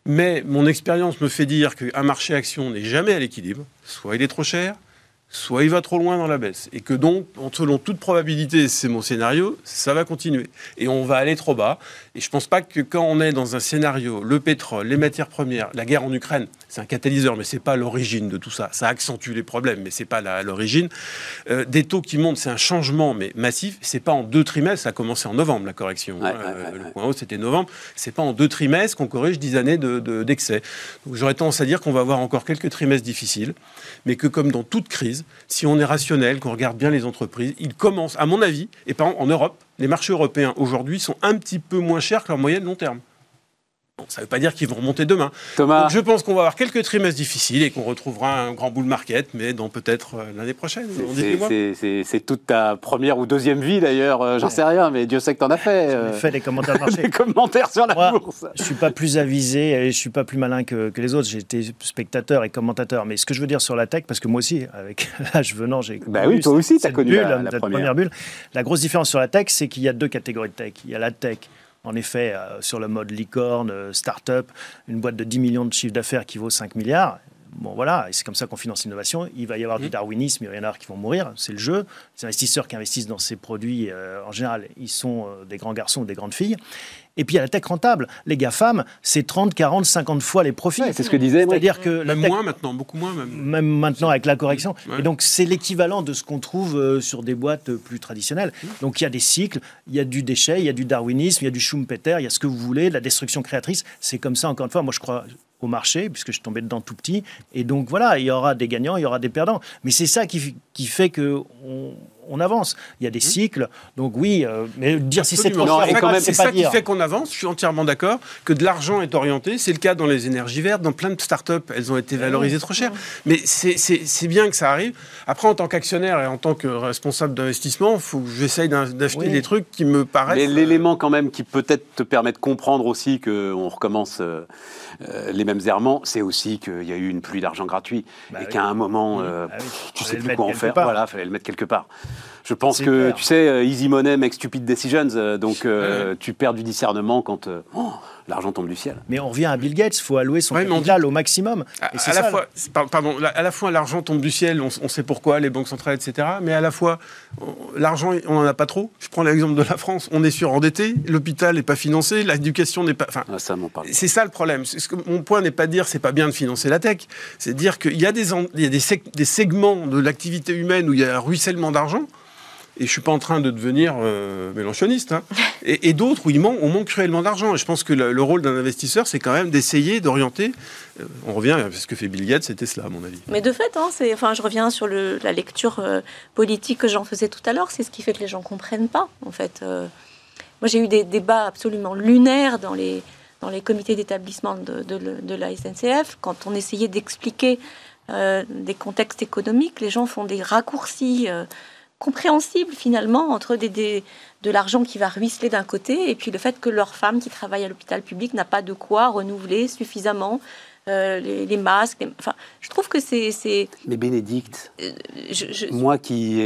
Speaker 4: Mais mon expérience me fait dire qu'un marché action n'est jamais à l'équilibre. Soit il est trop cher, soit il va trop loin dans la baisse. Et que donc, selon toute probabilité, c'est mon scénario, ça va continuer. Et on va aller trop bas. Et je ne pense pas que quand on est dans un scénario, le pétrole, les matières premières, la guerre en Ukraine, c'est un catalyseur, mais ce n'est pas l'origine de tout ça. Ça accentue les problèmes, mais ce n'est pas l'origine. Euh, des taux qui montent, c'est un changement, mais massif. C'est pas en deux trimestres, ça a commencé en novembre, la correction.
Speaker 1: Ouais,
Speaker 4: Euh,
Speaker 1: ouais,
Speaker 4: le
Speaker 1: ouais.
Speaker 4: point haut, c'était novembre. C'est pas en deux trimestres qu'on corrige dix années de- de- d'excès. Donc j'aurais tendance à dire qu'on va avoir encore quelques trimestres difficiles, mais que comme dans toute crise, si on est rationnel, qu'on regarde bien les entreprises, ils commencent, à mon avis, et par exemple en Europe, les marchés européens aujourd'hui sont un petit peu moins chers que leur moyenne long terme. Bon, ça ne veut pas dire qu'ils vont remonter demain.
Speaker 1: Thomas,
Speaker 4: Donc je pense qu'on va avoir quelques trimestres difficiles et qu'on retrouvera un grand bull market, mais dans peut-être euh, l'année prochaine.
Speaker 1: C'est- toute ta première ou deuxième vie d'ailleurs, euh, j'en sais rien, mais Dieu sait que t'en as fait. Euh,
Speaker 2: fait les commentaires marché.
Speaker 1: sur la
Speaker 2: Moi,
Speaker 1: bourse.
Speaker 2: Je suis pas plus avisé et je suis pas plus malin que, que les autres. J'ai été spectateur et commentateur. Mais ce que je veux dire sur la tech, parce que moi aussi, avec l'âge venant, j'ai
Speaker 1: Bah
Speaker 2: connu
Speaker 1: oui, toi aussi,
Speaker 2: cette-
Speaker 1: t'as
Speaker 2: cette
Speaker 1: connu
Speaker 2: bulle,
Speaker 1: la- première.
Speaker 2: bulle. La grosse différence sur la tech, c'est qu'il y a deux catégories de tech. Il y a la tech. En effet, euh, sur le mode licorne, euh, start-up, une boîte de 10 millions de chiffre d'affaires qui vaut 5 milliards. Bon, voilà, et c'est comme ça qu'on finance l'innovation. Il va y avoir du
Speaker 4: Mmh.
Speaker 2: darwinisme, il y en avoir qui vont mourir, c'est le jeu. Les investisseurs qui investissent dans ces produits, euh, en général, ils sont euh, des grands garçons ou des grandes filles. Et puis il y a la tech rentable. Les GAFAM, c'est 30, 40, 50 fois les profits.
Speaker 1: Ouais, c'est ce que disait.
Speaker 2: C'est-à-dire que la
Speaker 4: Même
Speaker 2: tech-
Speaker 4: moins maintenant, beaucoup moins même.
Speaker 2: même maintenant avec la correction.
Speaker 4: Ouais.
Speaker 2: Et donc, c'est l'équivalent de ce qu'on trouve euh, sur des boîtes euh, plus traditionnelles.
Speaker 4: Mmh.
Speaker 2: Donc, il y a des cycles, il y a du déchet, il y a du darwinisme, il y a du Schumpeter, il y a ce que vous voulez, de la destruction créatrice. C'est comme ça, encore une fois. Moi, je crois au marché, puisque je suis tombé dedans tout petit. Et donc, voilà, il y aura des gagnants, il y aura des perdants. Mais c'est ça qui, qui fait que on, on avance. Il y a des cycles. Donc, oui, euh, mais dire si c'est trop
Speaker 4: c'est ça qui fait qu'on avance. Je suis entièrement d'accord que de l'argent est orienté. C'est le cas dans les énergies vertes, dans plein de startups. Elles ont été valorisées trop cher. Mais c'est- c'est c'est bien que ça arrive. Après, en tant qu'actionnaire et en tant que responsable d'investissement, il faut que j'essaye d'acheter
Speaker 2: Oui.
Speaker 4: des trucs qui me paraissent.
Speaker 1: Mais l'élément quand même qui peut-être te permet de comprendre aussi qu'on recommence euh, euh, les mêmes errements, c'est aussi qu'il y a eu une pluie d'argent gratuit
Speaker 2: Bah
Speaker 1: et
Speaker 2: oui.
Speaker 1: qu'à un moment, euh,
Speaker 2: Ah oui.
Speaker 1: tu sais plus quoi en faire.
Speaker 2: part.
Speaker 1: Voilà, fallait le mettre quelque part. Je pense que,
Speaker 2: clair.
Speaker 1: tu sais, euh, easy money makes stupid decisions. euh, donc, euh, tu perds du discernement quand oh, l'argent tombe du ciel.
Speaker 2: Mais on revient à Bill Gates, il faut allouer son
Speaker 4: Ouais,
Speaker 2: capital au maximum.
Speaker 4: À,
Speaker 2: Et c'est
Speaker 4: à la
Speaker 2: ça,
Speaker 4: fois, pardon, à la fois l'argent tombe du ciel, on, on sait pourquoi, les banques centrales, etc. Mais à la fois, l'argent, on n'en a pas trop. Je prends l'exemple de la France, on est surendetté, l'hôpital n'est pas financé, l'éducation n'est pas. Enfin,
Speaker 1: Ah, ça
Speaker 4: c'est ça le problème. C'est ce que- mon point n'est pas de dire c'est pas bien de financer la tech, c'est de dire qu'il y a des, en- il y a des segments de l'activité humaine où il y a un ruissellement d'argent. Et je suis pas en train de devenir euh, mélanchoniste, hein. et, d'autres où il manque, on manque cruellement d'argent. Et je pense que le, rôle d'un investisseur, c'est quand même d'essayer d'orienter. Euh, on revient à ce que fait Bill Gates, c'était cela, à mon avis.
Speaker 3: Mais de fait, hein, enfin, je reviens sur le, la lecture euh, politique que j'en faisais tout à l'heure, c'est ce qui fait que les gens comprennent pas, en fait. moi, j'ai eu des débats absolument lunaires dans les, dans les comités d'établissement de, de, de, la SNCF, quand on essayait d'expliquer des contextes économiques, les gens font des raccourcis compréhensible finalement entre des, de l'argent qui va ruisseler d'un côté et puis le fait que leur femme qui travaille à l'hôpital public n'a pas de quoi renouveler suffisamment euh, les, masques. Enfin, je trouve que c'est.
Speaker 1: Mais Bénédicte, euh, moi qui,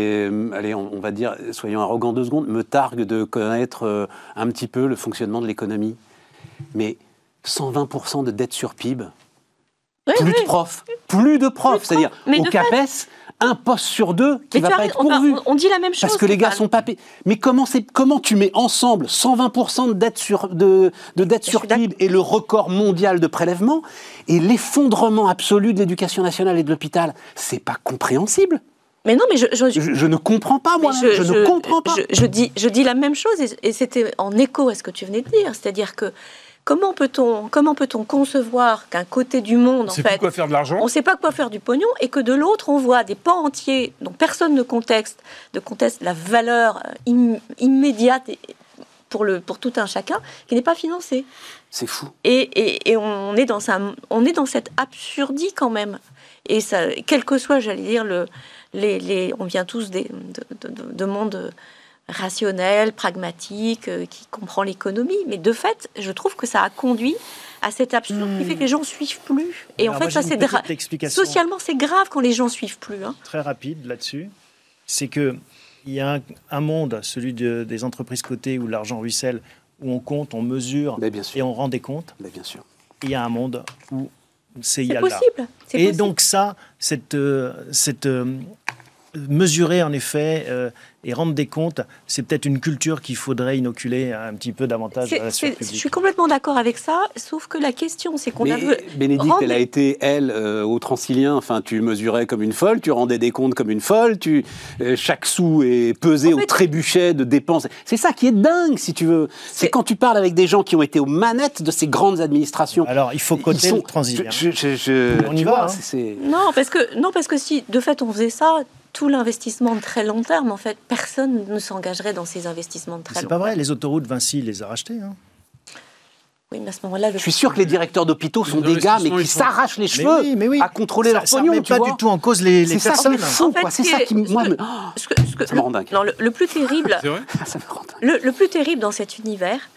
Speaker 1: allez, on, va dire, soyons arrogants deux secondes, me targue de connaître euh, un petit peu le fonctionnement de l'économie. Mais 120% de dette sur PIB, plus de profs, plus de profs, c'est-à-dire au CAPES, un poste sur deux qui va pas être pourvu.
Speaker 3: On, dit la même chose.
Speaker 1: Parce que les gars sont pas payés. Mais comment, comment tu mets ensemble 120% de dette sur, de, de dette sur PIB et le record mondial de prélèvement et l'effondrement absolu de l'éducation nationale et de l'hôpital C'est pas compréhensible.
Speaker 3: Mais non, mais je,
Speaker 1: je, ne comprends pas, moi. Je, ne comprends pas.
Speaker 3: Je, dis, je dis la même chose et, et c'était en écho à ce que tu venais de dire. C'est-à-dire que Comment peut-on comment peut-on concevoir qu'un côté du monde,
Speaker 4: en fait, quoi faire de l'argent,
Speaker 3: on ne sait pas quoi faire du pognon, et que de l'autre on voit des pans entiers dont personne ne conteste, ne conteste la valeur euh, immédiate pour le pour tout un chacun, qui n'est pas financé.
Speaker 1: C'est fou.
Speaker 3: Et, et, on est dans on est dans cette absurdie quand même. Et ça, quel que soit, j'allais dire le les, les, on vient tous des, de, de, de mondes rationnel, pragmatique, euh, qui comprend l'économie. Mais de fait, je trouve que ça a conduit à cet absurde qui fait que les gens suivent plus. Et en fait, ça c'est socialement c'est grave quand les gens suivent plus. Hein.
Speaker 2: Très rapide là-dessus, c'est que il y a un, monde, celui des entreprises cotées où l'argent ruisselle, où on compte, on mesure et on rend des comptes.
Speaker 1: Mais bien sûr.
Speaker 2: Il y a un monde où c'est
Speaker 3: possible.
Speaker 2: Et donc ça, cette, euh, cette euh, mesurer en effet et rendre des comptes, c'est peut-être une culture qu'il faudrait inoculer un petit peu davantage à la
Speaker 3: Je suis complètement d'accord avec ça, sauf que la question, c'est qu'on a
Speaker 1: vu. Bénédicte, elle a été, elle, euh, au Transilien, enfin, tu mesurais comme une folle, tu rendais des comptes comme une folle, tu, euh, chaque sou est pesé au trébuchet de dépenses. C'est ça qui est dingue, si tu veux. C'est quand tu parles avec des gens qui ont été aux manettes de ces grandes administrations.
Speaker 2: Alors, il faut coter le Transilien.
Speaker 1: On y va.
Speaker 3: Hein. Non, parce que, non, parce que si, de fait, on faisait ça, tout l'investissement de très long terme, en fait, personne ne s'engagerait dans ces investissements de très long terme.
Speaker 2: C'est pas vrai, les autoroutes, Vinci les a rachetés. Hein.
Speaker 3: Oui, mais à ce moment-là,
Speaker 1: je suis sûr que les directeurs d'hôpitaux sont des gars, mais qui s'arrachent les cheveux à contrôler leur pognon. Ça
Speaker 2: ne pas du tout en cause les, les personnes.
Speaker 1: C'est ça qui, moi, me... ça me rend dingue.
Speaker 3: Non, le, plus terrible, le, plus terrible dans cet univers,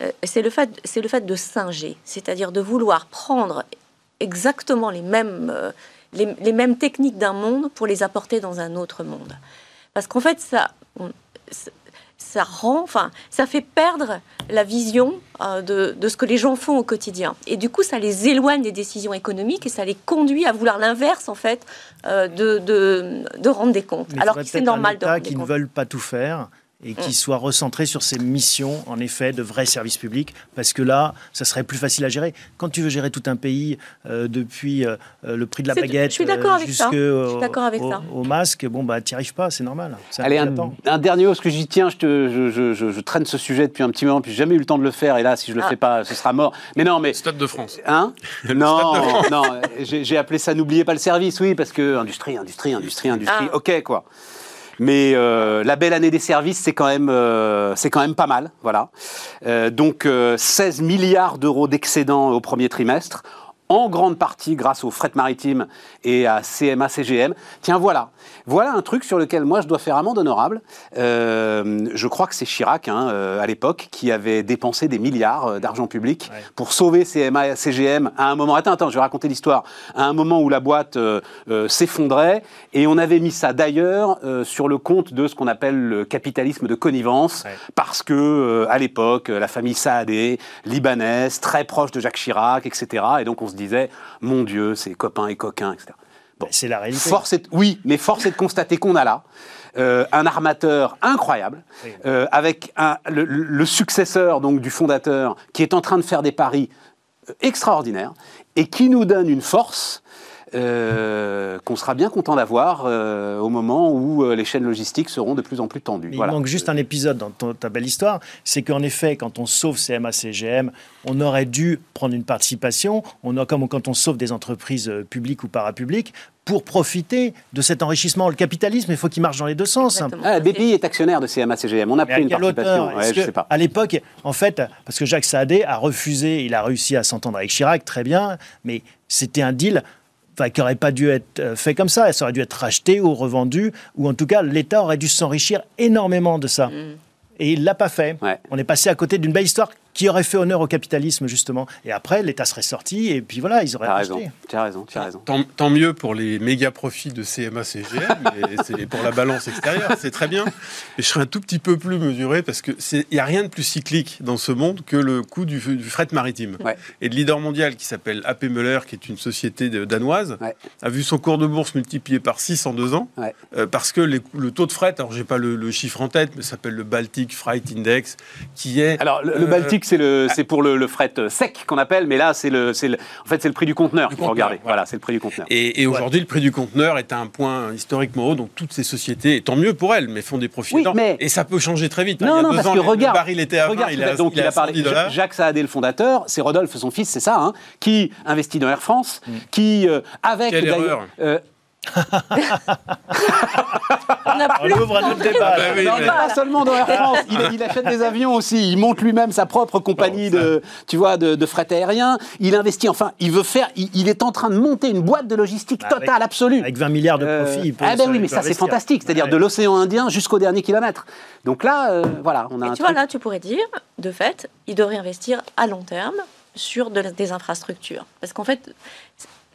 Speaker 3: euh, c'est le fait, c'est le fait de singer, c'est-à-dire de vouloir prendre exactement les mêmes euh, les, mêmes techniques d'un monde pour les apporter dans un autre monde. Parce qu'en fait, ça, ça rend, enfin, ça fait perdre la vision euh, de, ce que les gens font au quotidien. Et du coup, ça les éloigne des décisions économiques et ça les conduit à vouloir l'inverse, en fait, euh, de, de, rendre des comptes.
Speaker 2: Alors que c'est normal de rendre qui ne veulent pas tout faire et qui mm. soit recentré sur ses missions, en effet, de vrais services publics, parce que là, ça serait plus facile à gérer. Quand tu veux gérer tout un pays, euh, depuis euh, euh, le prix de la baguette jusqu'au masque, bon, bah, tu n'y arrives pas, c'est normal.
Speaker 1: Allez, un, un, dernier mot, ce que j'y tiens, je, te, je, je, je, traîne ce sujet depuis un petit moment, puis j'ai jamais eu le temps de le faire, et là, si je le ah. fais pas, ce sera mort. Mais non, mais...
Speaker 4: Stade de France.
Speaker 1: Hein Non, non, j'ai appelé ça N'oubliez pas le service, oui, parce que industrie, industrie, industrie, industrie, ah. ok, quoi. Mais euh, la belle année des services, c'est quand même, euh, c'est quand même pas mal, voilà. Euh, donc 16 milliards d'euros d'excédent au premier trimestre, en grande partie grâce au fret maritime et à CMA CGM. Tiens, voilà. Voilà un truc sur lequel moi je dois faire amende honorable. Euh, je crois que c'est Chirac, hein, euh, à l'époque, qui avait dépensé des milliards euh, d'argent public pour sauver CMA, CGM à un moment. Attends, attends, je vais raconter l'histoire. À un moment où la boîte s'effondrait et on avait mis ça d'ailleurs sur le compte de ce qu'on appelle le capitalisme de connivence, parce que à l'époque, la famille Saadé, libanaise, très proche de Jacques Chirac, etc. Et donc on se disait, mon Dieu, c'est copains et coquins, etc.
Speaker 2: Bon, c'est la réalité.
Speaker 1: Force oui, mais force est de constater qu'on a là euh, un armateur incroyable, euh, avec un, le, successeur donc du fondateur qui est en train de faire des paris euh, extraordinaires et qui nous donne une force euh, qu'on sera bien content d'avoir euh, au moment où euh, les chaînes logistiques seront de plus en plus tendues.
Speaker 2: Mais
Speaker 1: Voilà.
Speaker 2: Il manque juste un épisode dans ton- ta belle histoire, c'est qu'en effet, quand on sauve CMA, CGM, on aurait dû prendre une participation, on a, comme quand on sauve des entreprises euh, publiques ou parapubliques, pour profiter de cet enrichissement. Le capitalisme, il faut qu'il marche dans les deux sens.
Speaker 1: Ah, BPI est actionnaire de CMA-CGM. On a
Speaker 2: Mais
Speaker 1: pris
Speaker 2: à
Speaker 1: une participation. Ouais, je
Speaker 2: que,
Speaker 1: sais pas.
Speaker 2: À l'époque, en fait, parce que Jacques Saadé a refusé, il a réussi à s'entendre avec Chirac, très bien, mais c'était un deal enfin, qui n'aurait pas dû être euh, fait comme ça. Ça aurait dû être racheté ou revendu, ou en tout cas, l'État aurait dû s'enrichir énormément de ça.
Speaker 3: Mm.
Speaker 2: Et il l'a pas fait.
Speaker 1: Ouais.
Speaker 2: On est passé à côté d'une belle histoire qui aurait fait honneur au capitalisme, justement. Et après, l'État serait sorti, et puis voilà, ils auraient
Speaker 1: Tu as raison, tu as raison, tu as raison.
Speaker 4: Tant, tant mieux pour les méga profits de CMA CGM et c'est pour la balance extérieure, c'est très bien. Mais je serais un tout petit peu plus mesuré parce que c'est il y a rien de plus cyclique dans ce monde que le coût du, du fret maritime.
Speaker 1: Ouais.
Speaker 4: Et le leader mondial qui s'appelle AP Müller, qui est une société de- danoise,
Speaker 1: Ouais.
Speaker 4: a vu son cours de bourse multiplié par 6 en deux ans
Speaker 1: Ouais.
Speaker 4: euh, parce que les le taux de fret, alors j'ai pas le, le chiffre en tête, mais ça s'appelle le Baltic Freight Index, qui est
Speaker 1: Alors, le, le
Speaker 4: Euh,
Speaker 1: C'est le, c'est pour le, le fret euh, sec qu'on appelle, mais là, c'est le, c'est le, en fait, c'est le prix du conteneur qu'il faut regarder.
Speaker 4: voilà.
Speaker 1: Voilà, c'est le prix du conteneur.
Speaker 4: Et, et aujourd'hui, le prix du conteneur est à un point historiquement haut. Donc, toutes ces sociétés, et tant mieux pour elles, mais font des profits
Speaker 1: Oui, mais-
Speaker 4: Et ça peut changer très vite. hein.
Speaker 1: Non,
Speaker 4: Il y a
Speaker 1: non,
Speaker 4: deux
Speaker 1: parce
Speaker 4: ans,
Speaker 1: que
Speaker 4: le-
Speaker 1: regarde,
Speaker 4: le baril était à 20,
Speaker 1: regarde,
Speaker 4: il à,
Speaker 1: donc
Speaker 4: il
Speaker 1: a parlé.
Speaker 4: 110 dollars.
Speaker 1: Jacques Saadé, le fondateur, c'est Rodolphe, son fils, c'est ça, hein, qui investit dans Air France, qui euh, avec
Speaker 4: Quelle erreur.
Speaker 1: euh,
Speaker 3: On plus
Speaker 2: On ouvre un autre débat.
Speaker 4: Ah bah oui,
Speaker 1: non,
Speaker 4: mais-
Speaker 1: pas seulement dans Air France, il, il achète des avions aussi, il monte lui-même sa propre compagnie
Speaker 4: Bon,
Speaker 1: de, tu vois, de, de fret aérien, il investit, enfin, il veut faire, il, il est en train de monter une boîte de logistique
Speaker 2: Avec-
Speaker 1: totale, absolue.
Speaker 2: Avec 20 milliards de
Speaker 1: Euh,
Speaker 2: profits. il peut
Speaker 1: ah ben oui, mais ça c'est fantastique, c'est-à-dire
Speaker 2: Ouais.
Speaker 1: de l'océan Indien jusqu'au dernier kilomètre. Donc là, euh, voilà, on a
Speaker 3: Et
Speaker 1: un
Speaker 3: tu vois, là, tu pourrais dire, de fait, il devrait investir à long terme sur de- des infrastructures. Parce qu'en fait,
Speaker 2: Bah,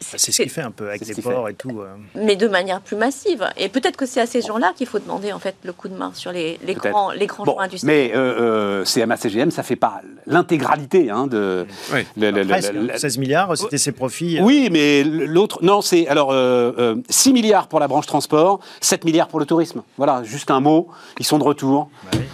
Speaker 2: C'est ce qu'il fait un peu avec les
Speaker 1: fait.
Speaker 2: ports et tout. euh.
Speaker 3: mais de manière plus massive. Et peut-être que c'est à ces gens-là qu'il faut demander en fait le coup de main sur les, grands, les grands
Speaker 1: Bon,
Speaker 3: choix industriels.
Speaker 1: mais euh, euh, CMA-CGM, ça fait pas l'intégralité hein, de.
Speaker 4: Oui.
Speaker 1: le- le- le-
Speaker 2: Presque,
Speaker 1: le-
Speaker 2: 16 milliards, c'était ses profits.
Speaker 1: Oui, mais l'autre, non, c'est alors euh, euh, 6 milliards pour la branche transport, 7 milliards pour le tourisme. Voilà, juste un mot, ils sont de retour.
Speaker 2: Bah oui.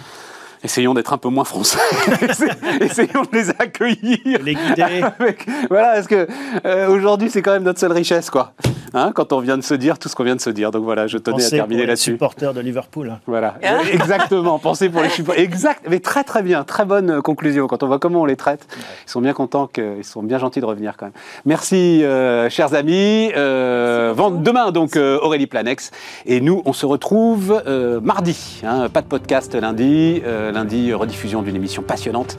Speaker 1: Essayons d'être un peu moins français. Essayons de les accueillir.
Speaker 2: Les guider.
Speaker 1: Avec- voilà, parce que euh, aujourd'hui, c'est quand même notre seule richesse, quoi. Hein, quand on vient de se dire tout ce qu'on vient de se dire. Donc voilà, je tenais à
Speaker 2: Pensez pour
Speaker 1: terminer
Speaker 2: les
Speaker 1: là-dessus.
Speaker 2: supporters de Liverpool. hein.
Speaker 1: Voilà,
Speaker 3: Ah.
Speaker 1: exactement. Pensez pour les supporters. Exact, mais très très bien, très bonne euh, conclusion. Quand on voit comment on les traite, ils sont bien contents, que, ils sont bien gentils de revenir quand même. Merci, euh, chers amis. Euh, vend- demain donc euh, Aurélie Planex et nous on se retrouve euh, mardi. hein. pas de podcast lundi, euh, lundi rediffusion d'une émission passionnante.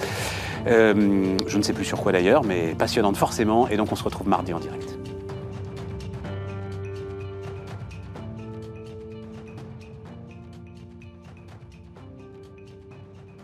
Speaker 1: Euh, je ne sais plus sur quoi d'ailleurs, mais passionnante forcément. Et donc on se retrouve mardi en direct.